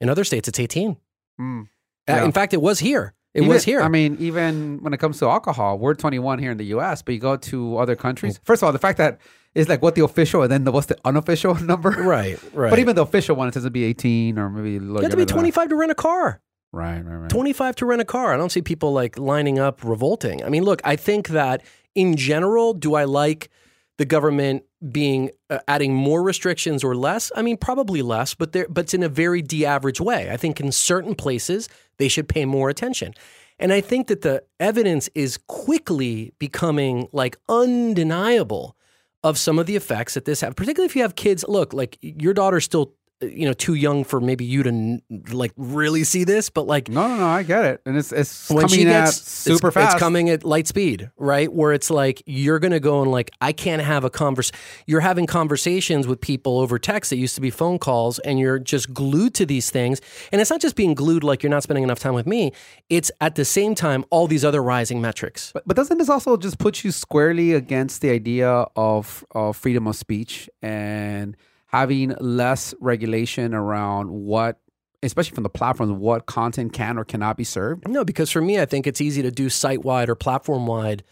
In other states, it's 18. Mm. Uh, In fact, it was here. It Even- was here. I mean, even when it comes to alcohol, we're 21 here in the U.S., but you go to other countries. Mm. First of all, the fact that it's like what the official and then the, what's the unofficial number, Right, right. But even the official one, it says to be 18 or maybe a little you have to be younger than that. 25 to rent a car. Right, right, right. 25 to rent a car. I don't see people like lining up revolting. I mean, look, I think that in general, do I like the government being uh, adding more restrictions or less? I mean, probably less, but there but it's in a very de-average way. I think in certain places they should pay more attention. And I think that the evidence is quickly becoming like undeniable of some of the effects that this have, particularly if you have kids. Look, like your daughter's still, you know, too young for maybe you to like really see this, but like No, no, no. I get it, and it's it's when coming she at super it's, fast. It's coming at light speed, right? Where it's like you're going to go and like I can't have a converse. You're having conversations with people over text that used to be phone calls, and you're just glued to these things. And it's not just being glued like you're not spending enough time with me. It's at the same time all these other rising metrics. But, but doesn't this also just put you squarely against the idea of, of freedom of speech and having less regulation around what, especially from the platforms, what content can or cannot be served? No, because for me, I think it's easy to do site wide or platform wide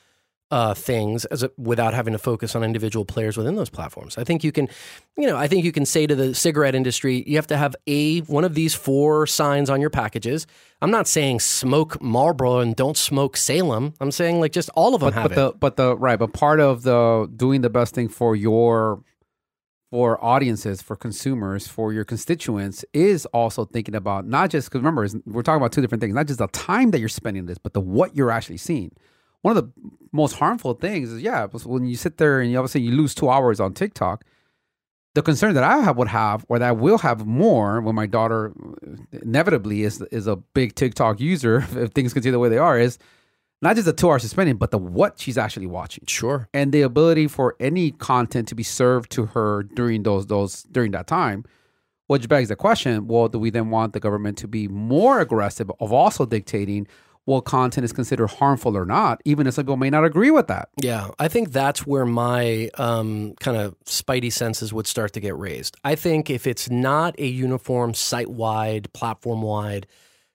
uh, things as a, without having to focus on individual players within those platforms. I think you can, you know, I think you can say to the cigarette industry, you have to have a one of these four signs on your packages. I'm not saying smoke Marlboro and don't smoke Salem. I'm saying like just all of them But, have but the but the right, but part of the doing the best thing for your for audiences, for consumers, for your constituents is also thinking about not just because remember we're talking about two different things, not just the time that you're spending this, but the what you're actually seeing. One of the most harmful things is yeah, when you sit there and you obviously you lose two hours on TikTok. The concern that I have would have, or that I will have more when my daughter inevitably is is a big TikTok user, if things continue the way they are, is not just the two hours she's spending, but the what she's actually watching. Sure. and the ability for any content to be served to her during those those during that time which begs the question well do we then want the government to be more aggressive of also dictating what content is considered harmful or not even if some people may not agree with that Yeah, I think that's where my um, kind of spidey senses would start to get raised. I think if it's not a uniform site wide, platform wide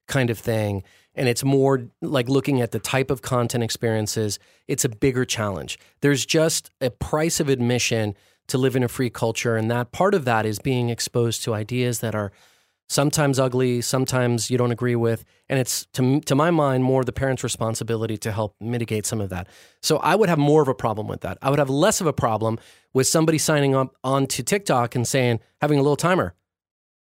kind of thing, and it's more like looking at the type of content experiences, it's a bigger challenge. There's just a price of admission to live in a free culture, and that part of that is being exposed to ideas that are sometimes ugly, sometimes you don't agree with, and it's to to my mind more the parents' responsibility to help mitigate some of that. So I would have more of a problem with that. I would have less of a problem with somebody signing up onto TikTok and saying having a little timer.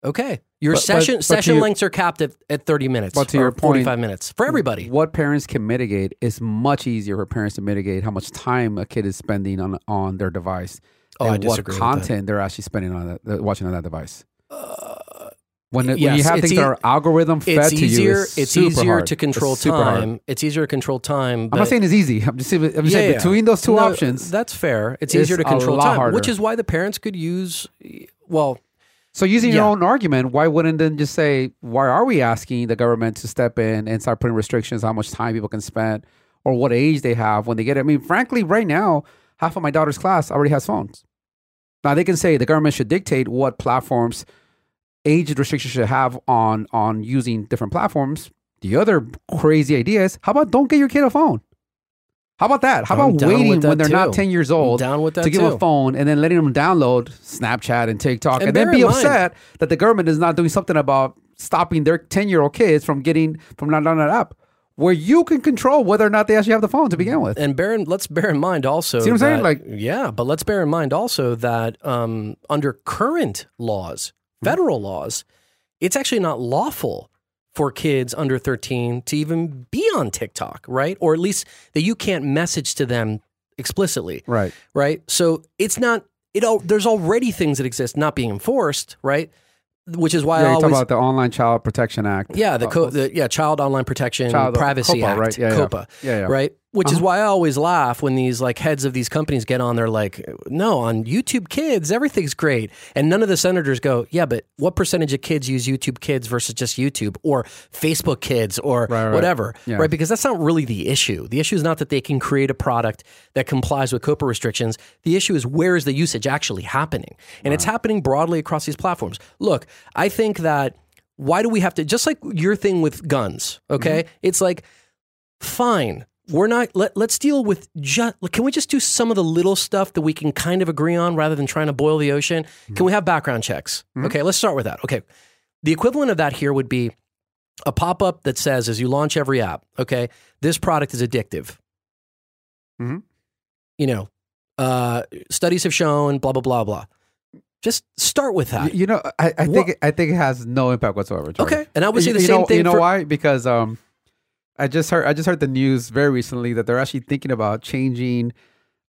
Okay, your But- but- session but to session lengths are capped at, at thirty minutes. But to or your point- forty five minutes for everybody. What parents can mitigate is much easier for parents to mitigate how much time a kid is spending on on their device Oh, I and what disagree with that. content they're actually spending on that, uh, watching on that device. when, it- when yes, you have things that are algorithm fed It's to easier. you, it's, it's super easier hard. to control It's super hard. time. It's easier to control time. I'm not saying it's easy. I'm just, saying- I'm just Yeah, saying yeah. between those two No, options. That's fair. It's it's easier to a control lot time, harder. which is why the parents could use. Well, So using your own argument, why wouldn't then just say, why are we asking the government to step in and start putting restrictions on how much time people can spend or what age they have when they get it? I mean, frankly, right now, half of my daughter's class already has phones. Now they can say the government should dictate what platforms age restrictions should have on on using different platforms. The other crazy idea is how about don't get your kid a phone? How about that? How about waiting when they're not 10 years old down with that to give too. a phone and then letting them download Snapchat and TikTok And and, then be mind- upset that the government is not doing something about stopping their 10 year old kids from getting from not on that app where you can control whether or not they actually have the phone to begin with. and bear in, let's bear in mind also. See what I'm saying? Like- yeah, but let's bear in mind also that um, under current laws, federal laws, it's actually not lawful for kids under 13 to even be on TikTok, right? Or at least that you can't message to them explicitly. Right. right? So it's not it. all, There's already things that exist not being enforced, right? Which is why Yeah, I you talk about the Online Child Protection Act. yeah the, Uh, co- the yeah Child Online Protection Child- Privacy COPPA, Act right? Yeah, yeah. COPPA Yeah, yeah. right which is Uh-huh. why I always laugh when these like heads of these companies get on. They're like, no, on YouTube Kids, everything's great, and none of the senators go, yeah, but what percentage of kids use YouTube Kids versus just YouTube or Facebook Kids or Right, right. whatever, Yeah. right? Because that's not really the issue. The issue is not that they can create a product that complies with COPPA restrictions. The issue is where is the usage actually happening, and it's happening broadly across these platforms. Look, I think that why do we have to just like your thing with guns? Okay, it's like fine. We're not. Let, let's deal with just. Can we just do some of the little stuff that we can kind of agree on rather than trying to boil the ocean? Can we have background checks? Okay, let's start with that. Okay, the equivalent of that here would be a pop up that says, as you launch every app, okay, this product is addictive. Mhm. You know, uh, studies have shown blah blah blah blah. Just start with that. You know, I, I think I think it has no impact whatsoever. Charlie. Okay, and I would say you, the you same know, thing. You know for, why? Because um, I just heard I just heard the news very recently that they're actually thinking about changing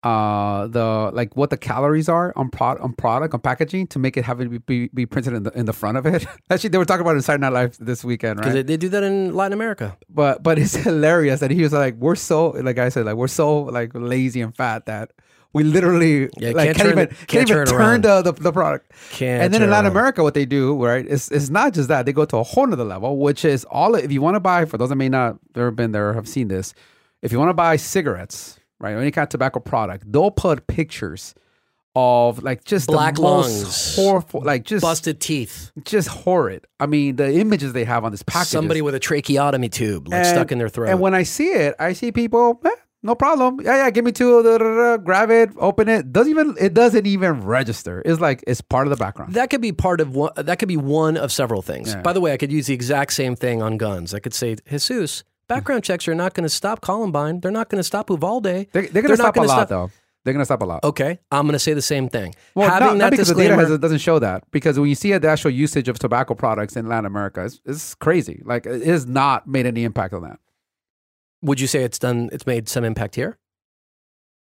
uh the like what the calories are on product on product on packaging to make it have it be, be, be printed in the in the front of it. actually, they were talking about it in Saturday Night Live this weekend, Because right? they, they do that in Latin America. but but it's hilarious that he was like, we're so like I said, like we're so like lazy and fat that we literally Yeah, like can't can't, turn even can't, can't even turn the, the the product. Can't and then in Latin around. America, what they do, right, is it's not just that they go to a whole nother level, which is all if you want to buy for those that may not ever been there or have seen this, if you want to buy cigarettes, right, or any kind of tobacco product, they'll put pictures of like just Black lungs. horrible, like just Busted teeth. just horrid. I mean, the images they have on this package. Somebody with a tracheotomy tube like stuck in their throat. And when I see it, I see people, eh, no problem. Yeah, yeah, give me two. da, da, da, grab it, open it. Doesn't even it doesn't even register. It's like it's part of the background. that could be part of one. That could be one of several things. Yeah. By the way, I could use the exact same thing on guns. I could say, Jesus, background hmm. checks are not going to stop Columbine. They're not going to stop Uvalde. They, they're They're gonna stop a lot stop- though. They're gonna stop a lot. Okay, I'm going to say the same thing. Well, Having not, that not because the data has, doesn't show that. Because when you see the actual usage of tobacco products in Latin America, it's, it's crazy. Like it has not made any impact on that. Would you say it's done? It's made some impact here.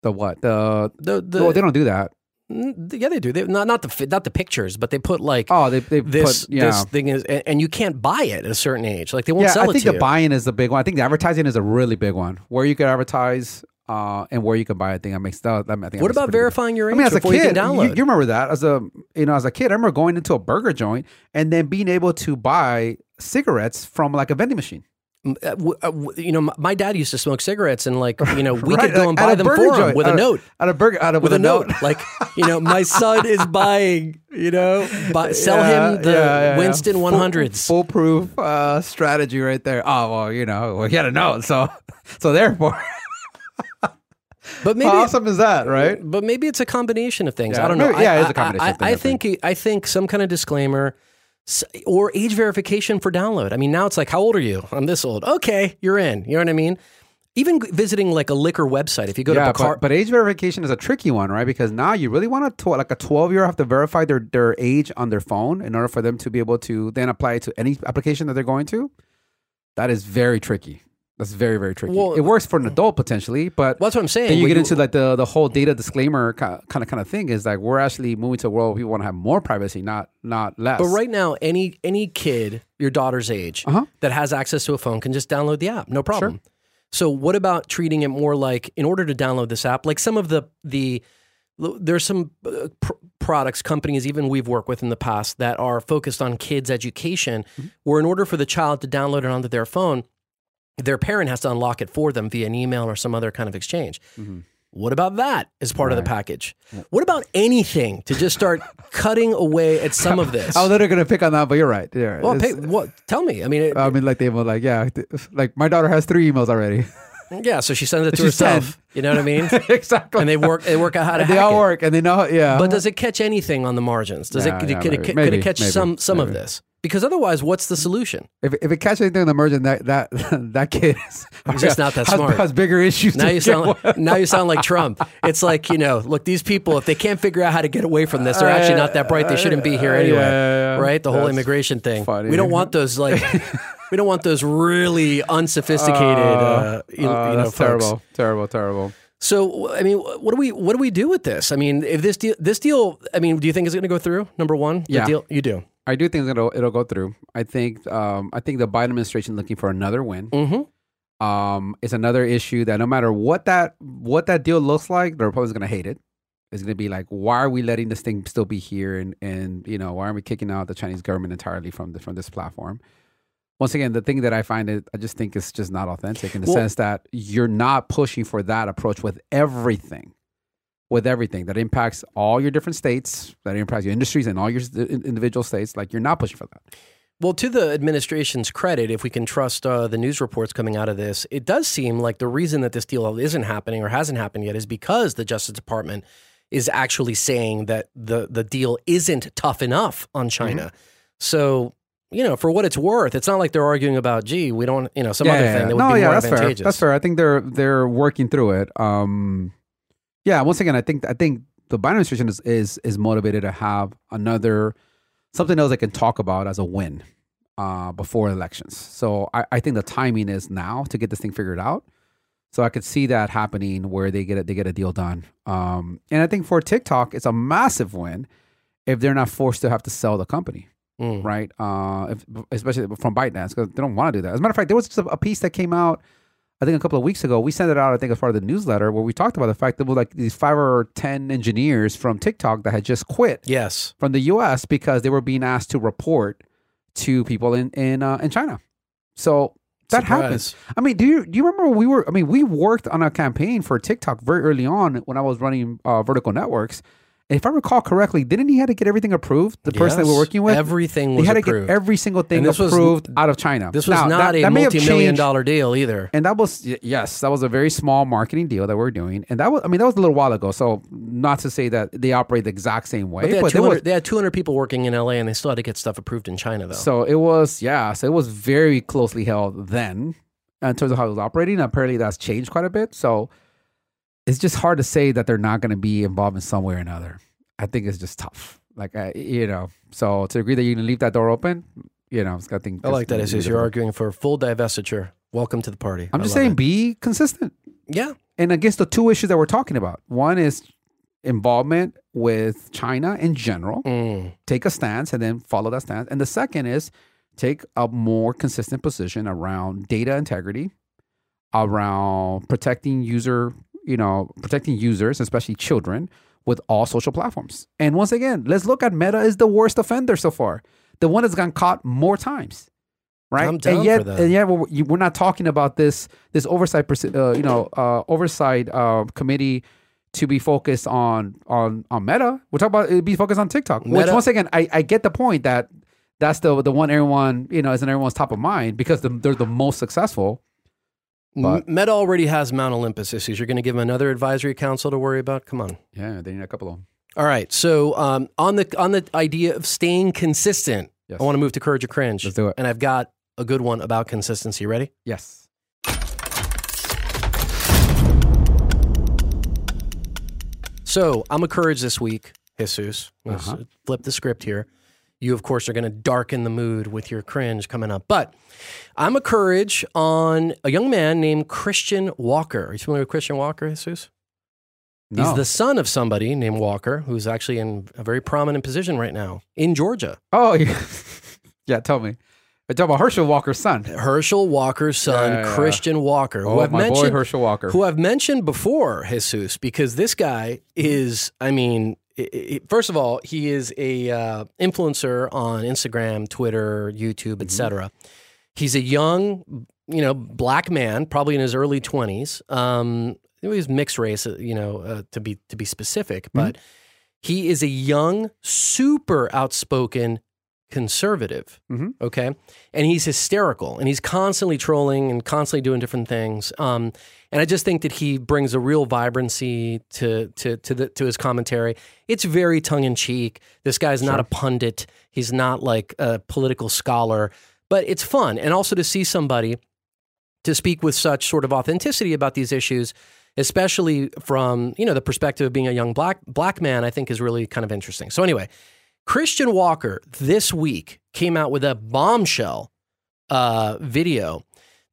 The what? The, The the well, they don't do that. Yeah, they do. They, not not the not the pictures, but they put like Oh, they they this put yeah. this thing is, and, and you can't buy it at a certain age. Like they won't yeah, sell I think the you. buy-in is the big one. I think the advertising is a really big one. Where you can advertise uh, and where you can buy. I think that makes that. that I think what about verifying your I age mean, as a kid, you download? you remember that as a you know as a kid. I remember going into a burger joint and then being able to buy cigarettes from like a vending machine. Uh, uh, you know, my, dad used to smoke cigarettes, and like, you know, we Right, could go like and buy them for him joint, with at a note. At a burger, out of With a note, like you know, my son is buying. You know, buy, sell Yeah, him the yeah, yeah. Winston Full- one hundreds. foolproof uh, strategy right there. Oh well, you know, we got to know. So, so therefore, But maybe, how awesome is that, right? but maybe it's a combination of things. I don't know. maybe- yeah, I, it's a combination I, of I, things, I think I think some kind of disclaimer, Or age verification for download. I mean, now it's like, how old are you? I'm this old. Okay, you're in. You know what I mean? Even visiting like a liquor website, if you go yeah, to Bacar- but, but age verification is a tricky one, right? Because now you really want to like a twelve year old have to verify their their age on their phone in order for them to be able to then apply it to any application that they're going to. That is very tricky. That's very very tricky. Well, it works for an adult potentially, but Well, that's what I'm saying. then you When get into like the the whole data disclaimer kind of kind of thing is like we're actually moving to a world where people want to have more privacy, not not less. But right now, any any kid your daughter's age Uh-huh. that has access to a phone can just download the app, no problem. So what about treating it more like in order to download this app, like some of the the there's some uh, pr- products companies even we've worked with in the past that are focused on kids education Mm-hmm. where in order for the child to download it onto their phone their parent has to unlock it for them via an email or some other kind of exchange Mhm. what about that as part of the Right. package what about anything to just start cutting away at some of this I was literally gonna pick on that, but you're right. Yeah, well, pay, what? Tell me. I mean, it, I mean, like they were like, yeah, like my daughter has three emails already. yeah. So she sends it to She's herself. You know what I mean? exactly. and they work. They work out how to. They all it. work, and they know. Yeah, But does it catch anything on the margins? Does Yeah, it? Could, yeah, it, could, it, maybe. could it catch maybe, some some of this? Because otherwise, what's the solution? if if it catches anything in the merging, that that that kid is just not that has, smart. Has bigger issues. Now you sound like, now you sound like Trump. It's like you know, look, these people if they can't figure out how to get away from this, they're actually not that bright. They shouldn't be here Uh, anyway, yeah, right? The whole immigration thing. funny. We don't want those like. we don't want those really unsophisticated. Uh, you, you Uh, know, that's folks. terrible, terrible, terrible. So I mean, what do we what do we do with this? I mean, if this deal this deal, I mean, do you think is going to go through? Number one, the Yeah. deal you do. I do think it'll it'll go through. I think um I think the Biden administration looking for another win. Mm-hmm. Um, it's another issue that no matter what that what that deal looks like, the Republicans gonna hate it. It's gonna be like, why are we letting this thing still be here? And and you know, why aren't we kicking out the Chinese government entirely from the, from this platform? Once again, the thing that I find it, I just think it's just not authentic in the Well- sense that you're not pushing for that approach with everything, with everything that impacts all your different states, that impacts your industries and all your individual states. Like you're not pushing for that. Well, to the administration's credit, if we can trust uh, the news reports coming out of this, it does seem like the reason that this deal isn't happening or hasn't happened yet is because the Justice Department is actually saying that the the deal isn't tough enough on China. Mm-hmm. So. You know, for what it's worth, it's not like they're arguing about, gee, we don't, you know, some other thing that would no, be yeah, more that's fair. That's fair. I think they're they're working through it. Um, yeah. Once again, I think I think the Biden administration is is is motivated to have another something else they can talk about as a win uh, before elections. So I, I think the timing is now to get this thing figured out. So I could see that happening where they get it, they get a deal done. Um, and I think for TikTok, it's a massive win if they're not forced to have to sell the company Mm. right? Uh, if, especially from ByteDance because they don't want to do that. As a matter of fact, there was just a, a piece that came out, I think a couple of weeks ago. We sent it out, I think, as part of the newsletter where we talked about the fact that there were like these five or ten engineers from TikTok that had just quit Yes. from the U.S. because they were being asked to report to people in in uh, in China. So that happens. I mean, do you do you remember we were? I mean, we worked on a campaign for TikTok very early on when I was running uh, Vertical Networks. If I recall correctly, didn't he had to get everything approved? The person that we're working with, Everything was had to approved. get every single thing this was- approved out of China. This was Now, not that- a that multi-million dollar deal either. And that was yes, that was a very small marketing deal that we're doing, and that was I mean that was a little while ago. So not to say that they operate the exact same way, But they had, but 200, was they had 200 people working in LA and they still had to get stuff approved in China, though. so it was yeah, so it was very closely held then in terms of how it was operating. Apparently that's changed quite a bit. So it's just hard to say that they're not going to be involved in some way or another. I think it's just tough. Like I, you know, so to agree that you're going to leave that door open, you know, I think I like that. Is you're arguing for full divestiture. Welcome to the party. I'm I just saying, it. be consistent. Yeah. And against the two issues that we're talking about, one is involvement with China in general. Mm. Take a stance and then follow that stance. And the second is take a more consistent position around data integrity, around protecting user, you know, protecting users, especially children, with all social platforms. And once again, let's look at Meta is the worst offender so far, the one that's gotten caught more times. Right, and yet, and yet, we're, we're not talking about this this oversight, uh, you know, uh, oversight uh, committee to be focused on on on Meta. We're talking about it be focused on TikTok. Which once again, I, I get the point that that's the the one everyone you know is in everyone's top of mind because the, they're the most successful. But- M- Meta already has Mount Olympus issues. You're going to give them another advisory council to worry about? Come on. Yeah, they need a couple of them. All right. So um, on the on the idea of staying consistent, Yes. I want to move to courage or cringe. Let's do it. And I've got a good one about consistency. Ready? Yes. So I'm a courage this week, Jesus. Let's Uh-huh. flip the script here. You, of course, are going to darken the mood with your cringe coming up. But I'm a courage on a young man named Christian Walker. Are you familiar with Christian Walker, Jesus? No. He's the son of somebody named Walker, who's actually in a very prominent position right now in Georgia. oh, yeah. yeah. Tell me. Uh, I talk about Herschel Walker's son. Herschel Walker's son, Yeah, yeah, yeah. Christian Walker, who Oh, I've my boy mentioned, Herschel Walker. who I've mentioned before, Jesus, because this guy is, I mean, i i first of all, he is a uh, influencer on Instagram, Twitter, YouTube, etc. He's a young, you know, black man, probably in his early twenties. Um, he's mixed race, uh, you know, uh, to be to be specific, but he is a young, super outspoken conservative. Mhm. Okay. And he's hysterical and he's constantly trolling and constantly doing different things. Um, and I just think that he brings a real vibrancy to to to, the, to his commentary. It's very tongue in cheek. This guy's not a pundit. He's not like a political scholar, but it's fun. And also to see somebody to speak with such sort of authenticity about these issues, especially from you know the perspective of being a young black black man, I think is really kind of interesting. So anyway, Christian Walker this week came out with a bombshell uh, video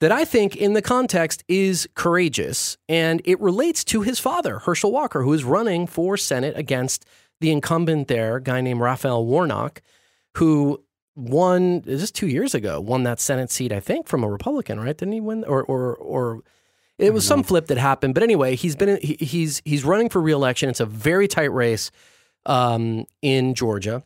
that I think, in the context, is courageous, and it relates to his father, Herschel Walker, who is running for Senate against the incumbent there, a guy named Raphael Warnock, who won just two years ago, won that Senate seat, I think, from a Republican, right? Didn't he win? Or or or it was some flip that happened. But anyway, he's been he, he's he's running for reelection. It's a very tight race um, in Georgia,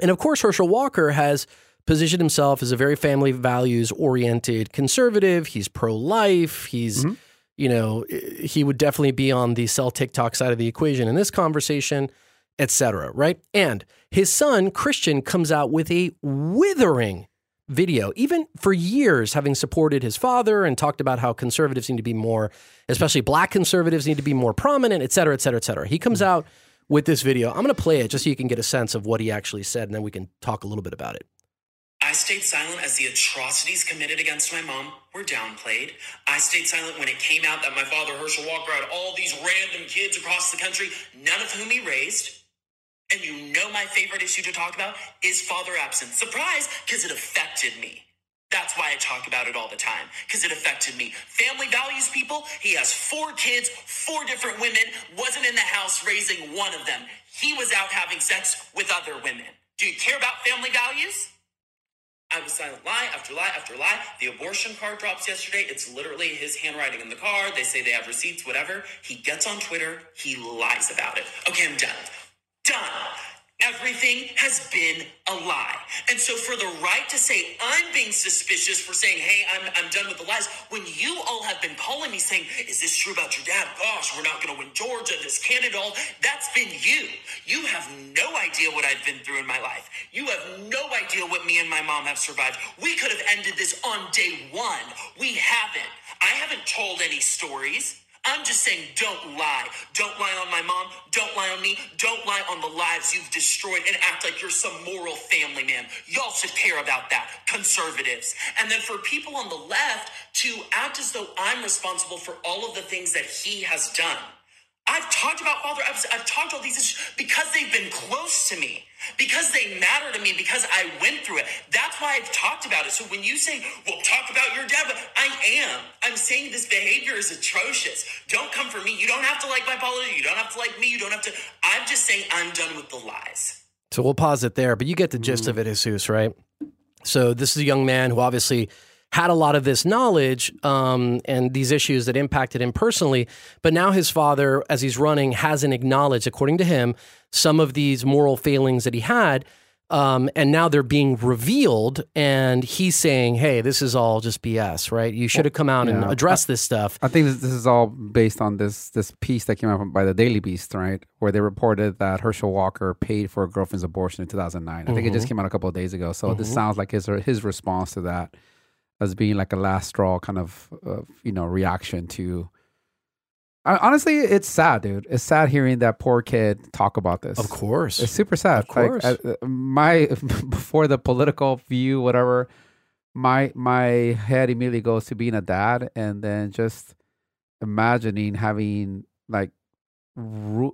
and of course, Herschel Walker has positioned himself as a very family values oriented conservative. He's pro life. He's mm-hmm. you know he would definitely be on the sell TikTok side of the equation in this conversation etc. Right? And his son Christian comes out with a withering video, even for years having supported his father and talked about how conservatives need to be more, especially black conservatives need to be more prominent, et cetera, et cetera, et cetera. He comes mm-hmm. out with this video. I'm going to play it just so you can get a sense of what he actually said, and then we can talk a little bit about it. I stayed silent as the atrocities committed against my mom were downplayed. I stayed silent when it came out that my father, Herschel Walker, had all these random kids across the country, none of whom he raised. And you know my favorite issue to talk about is father absence. Surprise, because it affected me. That's why I talk about it all the time, because it affected me. Family values people. He has four kids, four different women, wasn't in the house raising one of them. He was out having sex with other women. Do you care about family values? I was silent lie after lie after lie. The abortion card drops yesterday. It's literally his handwriting in the card. They say they have receipts, whatever. He gets on Twitter. He lies about it. Okay, I'm done. Done. Everything has been a lie. And so for the right to say I'm being suspicious for saying, hey, I'm, I'm done with the lies, when you all have been calling me saying, is this true about your dad? Gosh, we're not going to win Georgia, this candidate, all that's been you. You have no idea what I've been through in my life. You have no idea what me and my mom have survived. We could have ended this on day one. We haven't. I haven't told any stories. I'm just saying, don't lie. Don't lie on my mom. Don't lie on me. Don't lie on the lives you've destroyed and act like you're some moral family man. Y'all should care about that, conservatives. And then for people on the left to act as though I'm responsible for all of the things that he has done. I've talked about father absence. I've talked about these issues because they've been close to me, because they matter to me, because I went through it. That's why I've talked about it. So when you say, well, talk about your dad, but I am. I'm saying this behavior is atrocious. Don't come for me. You don't have to like my politics. You don't have to like me. You don't have to. I'm just saying I'm done with the lies. So we'll pause it there, but you get the gist mm-hmm. of it, Jesus, right? So this is a young man who obviously had a lot of this knowledge um, and these issues that impacted him personally. But now his father, as he's running, hasn't acknowledged, according to him, some of these moral failings that he had. Um, and now they're being revealed, and he's saying, "Hey, this is all just BS, right? You should have come out and yeah. addressed this stuff." I think this, this is all based on this this piece that came out by the Daily Beast, right? Where they reported that Herschel Walker paid for a girlfriend's abortion in 2009. I think it just came out a couple of days ago. So this sounds like his his response to that as being like a last straw kind of uh, you know reaction to I, honestly, it's sad, dude. It's sad hearing that poor kid talk about this. Of course. It's super sad. Of course. Like, uh, my before the political view, whatever, my my head immediately goes to being a dad, and then just imagining having like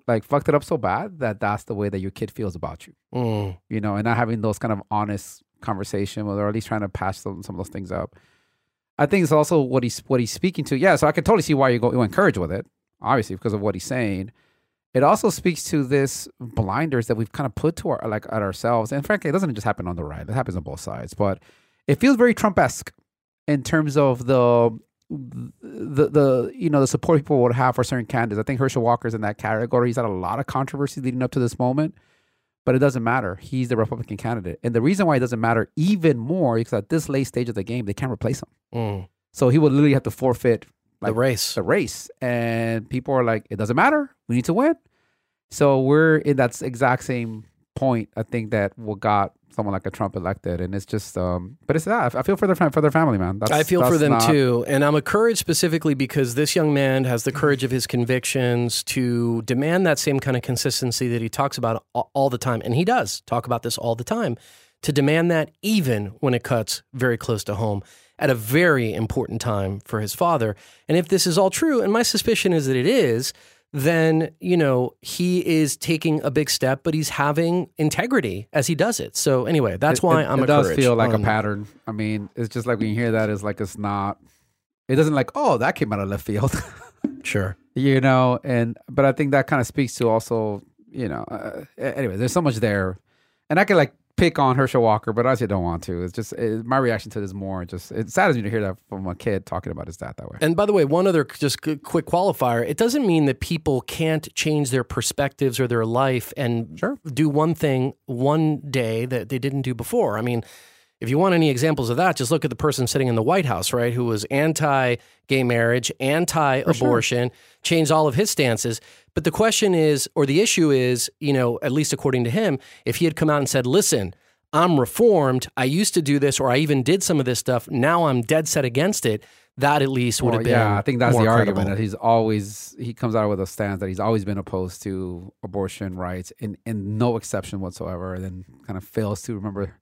like fucked it up so bad that that's the way that your kid feels about you. Mm. You know, and not having those kind of honest conversation, with, or at least trying to some some of those things up. I think it's also what he's what he's speaking to. Yeah, so I can totally see why you go you encourage with it, obviously because of what he's saying. It also speaks to this blinders that we've kind of put to our like at ourselves, and frankly, it doesn't just happen on the right; it happens on both sides. But it feels very Trump-esque in terms of the the the you know the support people would have for certain candidates. I think Herschel Walker's in that category. He's had a lot of controversy leading up to this moment, but it doesn't matter. He's the Republican candidate, and the reason why it doesn't matter even more is at this late stage of the game, they can't replace him. Mm. So he would literally have to forfeit the race. the race, and people are like, it doesn't matter. We need to win. So we're in that exact same point. I think that what got someone like a Trump elected, and it's just, um, but it's that I feel for their for their family, man. That's, I feel for them not- too. And I'm encouraged specifically because this young man has the courage of his convictions to demand that same kind of consistency that he talks about all the time. And he does talk about this all the time to demand that even when it cuts very close to home at a very important time for his father. And if this is all true, and my suspicion is that it is, then, you know, he is taking a big step, but he's having integrity as he does it. So anyway, that's It- why it, I'm It does feel like a pattern. I mean, it's just like when you hear that, it's like it's not. It doesn't like, oh, that came out of left field. Sure. you know and but i think that kind of speaks to also you know uh, anyway there's so much there and i could like pick on herschel walker but i actually don't want to it's just it, my reaction to this more just it saddens me to hear that from a kid talking about his dad that way And by the way, one other just quick qualifier: it doesn't mean that people can't change their perspectives or their life and Sure. do one thing one day that they didn't do before. I mean, if you want any examples of that, just look at the person sitting in the White House, right, who was anti-gay marriage, anti-abortion, changed all of his stances. But the question is, or the issue is, you know, at least according to him, if he had come out and said, "Listen." I'm reformed. I used to do this, or I even did some of this stuff. Now I'm dead set against it. That at least would Well, have been. yeah i think that's the argument credible. that he's always he comes out with a stance that he's always been opposed to abortion rights and in no exception whatsoever and then kind of fails to remember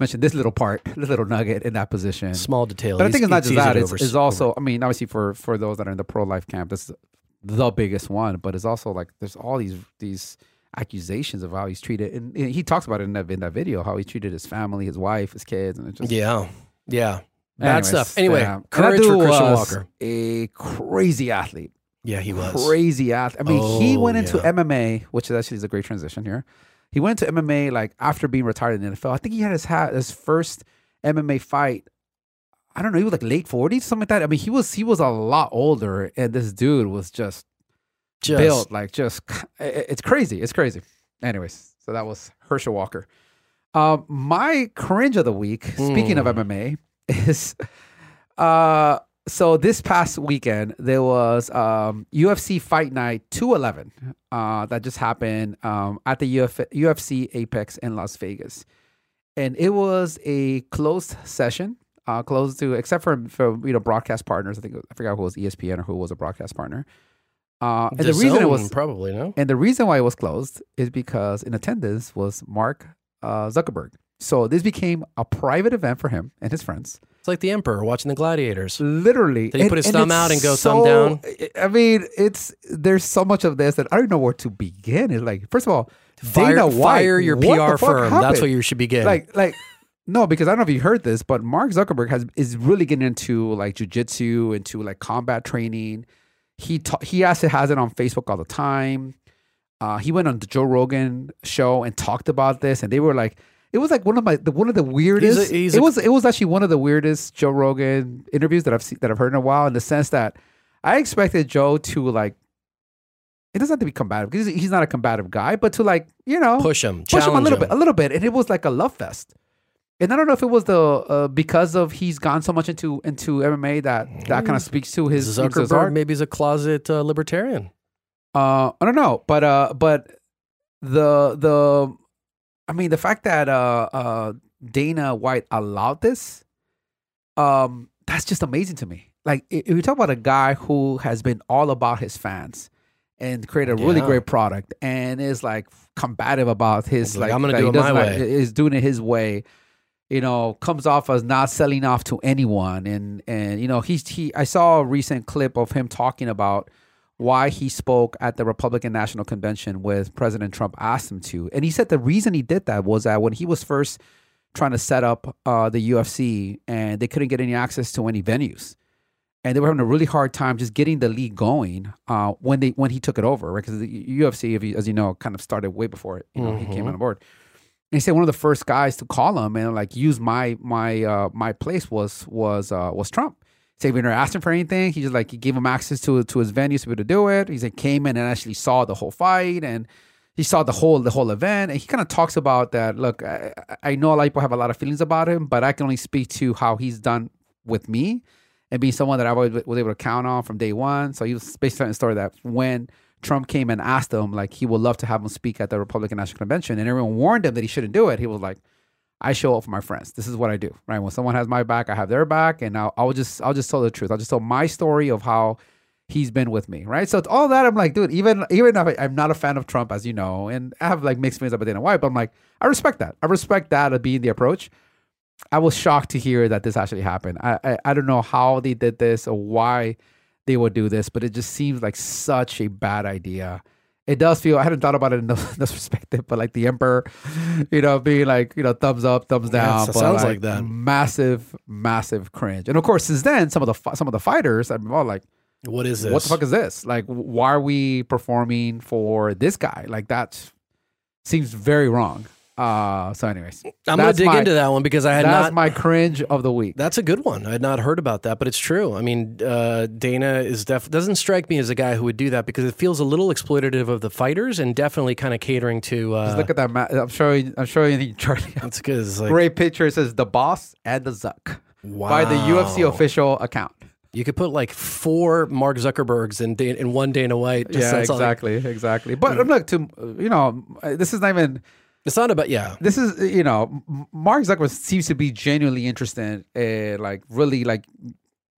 mention this little part this little nugget in that position small detail. But I think it's not just that. It's, it's also, I mean, obviously for for those that are in the pro life camp, this is the biggest one. But it's also like there's all these these accusations of how he's treated, and, and he talks about it in that in that video how he treated his family, his wife, his kids, and it's just Yeah, yeah, bad Anyways, stuff. Anyway, yeah. Courage for Christian Walker. a crazy athlete, Yeah, he was. crazy athlete. I mean, he Oh, went into yeah. MMA, which is actually is a great transition here. He went to MMA like after being retired in the NFL. I think he had his hat his first MMA fight. I don't know. He was like late forties, something like that. I mean, he was he was a lot older, and this dude was just, Just built like just. It's crazy. It's crazy. Anyways, so that was Herschel Walker. Um, my cringe of the week. Speaking of Mm. MMA, is uh so this past weekend there was um UFC Fight Night 211 uh that just happened um at the Uf- UFC Apex in Las Vegas. And it was a closed session, uh closed to except for for you know broadcast partners. I think I forgot who was ESPN or who was a broadcast partner. Uh and the reason it was probably no. and the reason why it was closed is because in attendance was Mark uh, Zuckerberg. So this became a private event for him and his friends. It's like the Emperor watching the gladiators. Literally, Did he put his thumb out and go thumb down? I mean, it's there's so much of this that I don't know where to begin. It's like, first of all, Fire, Dana White, fire your PR firm. That's happened? what you should begin. like like no because i don't know if you heard this but mark zuckerberg has is really getting into like jujitsu into like combat training he ta- he actually has it on facebook all the time uh, he went on the joe rogan show and talked about this and they were like it was like one of my the, one of the weirdest he's it a- was it was actually one of the weirdest joe rogan interviews that i've seen that i've heard in a while in the sense that i expected joe to like it doesn't have to be combative because he's not a combative guy but to like you know push him, push him a little him. bit, a little bit, and it was like a love fest. And I don't know if it was the uh, because of he's gone so much into into MMA that that kind of speaks to his Zuckerberg maybe he's a closet uh, libertarian. Uh, I don't know, but uh, but the the, I mean, the fact that uh, uh, Dana White allowed this, um, that's just amazing to me. like if you talk about a guy who has been all about his fans and create a really Yeah. great product and is like combative about his like, like, "I'm gonna do it my like- way." is doing it his way you know comes off as not selling off to anyone and and you know he's he i saw a recent clip of him talking about why he spoke at the republican national convention with president trump asked him to and he said the reason he did that was that when he was first trying to set up uh, the ufc and they couldn't get any access to any venues and they were having a really hard time just getting the league going uh, when they when he took it over, right? Because the UFC, if you, as you know, kind of started way before it, you know he came Mhm. on board. And he said one of the first guys to call him and like use my my uh, my place was was uh, was Trump. He said we never asked him for anything. He just like he gave him access to to his venues to be able to do it. He said came in and actually saw the whole fight and he saw the whole the whole event and he kind of talks about that. Look, I, I know a lot of people have a lot of feelings about him, but I can only speak to how he's done with me and being someone that I was, able to count on from day one. So he was basically the story that when Trump came and asked him, like he would love to have him speak at the Republican National Convention, and everyone warned him that he shouldn't do it. He was like, "I show up for my friends. This is what I do. Right? When someone has my back, I have their back, and I'll, I'll just I'll just tell the truth. I'll just tell my story of how." He's been with me, right? So it's all that I'm like, dude. Even even if I, I'm not a fan of Trump, as you know, and I have like mixed feelings about Dana White, but I'm like, I respect that. I respect that of being the approach. I was shocked to hear that this actually happened. I, I I don't know how they did this or why they would do this, but it just seems like such a bad idea. It does feel I hadn't thought about it in this, this perspective, but like the emperor, you know, being like you know thumbs up, thumbs down. sounds like that. Massive, massive cringe. And of course, since then, some of the some of the fighters, I'm all like, What is this? what the fuck is this? Like, why are we performing for this guy? Like that seems very wrong. Uh, so anyways, I'm gonna that's dig my- into that one because I had that's not. my cringe of the week. That's a good one. I had not heard about that, but it's true. I mean, uh, Dana is def doesn't strike me as a guy who would do that because it feels a little exploitative of the fighters and definitely kind of catering to. Uh, Just look at that. Ma- I'm showing. I'm showing you, Charlie. That's. It's like, Great picture. It says the boss and the Zuck by the UFC wow. official account. You could put like four Mark Zuckerbergs in Dan- in one Dana White. Just yeah, all- exactly, exactly. But look, to you know, this is not even. It's not about yeah. This is you know, Mark Zuckerberg seems to be genuinely interested in like really like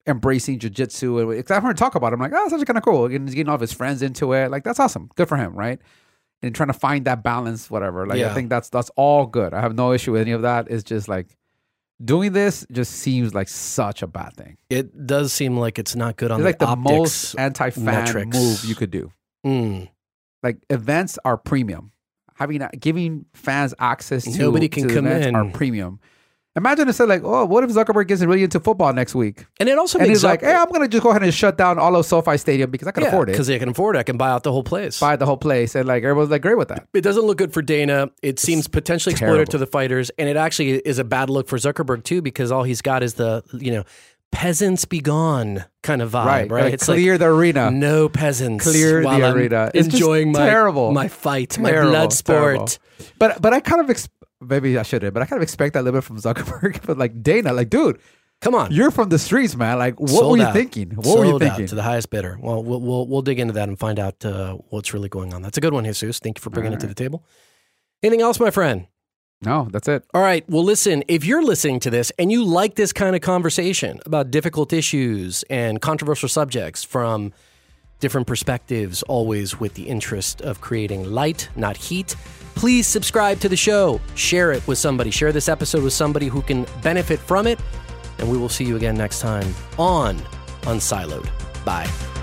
embracing jujitsu. And because I've heard him talk about it, I'm like, oh, that's actually kind of cool. And he's getting all of his friends into it. Like that's awesome. Good for him, right? And trying to find that balance, whatever. Like Yeah. I think that's that's all good. I have no issue with any of that. It's just like doing this just seems like such a bad thing. It does seem like it's not good on It's like the optics most anti-fan metrics. move you could do. Mm. Like events are premium. Having giving fans access to Nobody can to come in. are premium. Imagine if said like, oh, what if Zuckerberg gets really into football next week? And it also and makes he's like, hey, I'm gonna just go ahead and shut down all of SoFi Stadium because I can afford it. because I can afford it. I can buy out the whole place. Buy the whole place, and like everyone's like great with that. It doesn't look good for Dana. It seems potentially exploitive terrible. to the fighters, and it actually is a bad look for Zuckerberg too, because all he's got is the you know peasants be gone kind of vibe, right? Like, it's clear the arena. no peasants, Clear the arena. It's enjoying my terrible. my fight, my Terrible, blood terrible. sport. But but I kind of ex- maybe I shouldn't, but I kind of expect that a little bit from Zuckerberg. but like Dana, like dude, Come on, you're from the streets, man. Like what Sold were you out. thinking? What Sold were you out thinking? to the highest bidder? Well, we'll we'll, we'll dig into that and find out uh, what's really going on. That's a good one, Jesus. Thank you for bringing All it to the table. Anything else, my friend? No, that's it. All right. Well, listen, if you're listening to this and you like this kind of conversation about difficult issues and controversial subjects from different perspectives, always with the interest of creating light, not heat, please subscribe to the show. Share it with somebody. Share this episode with somebody who can benefit from it. And we will see you again next time on Unsiloed. Bye.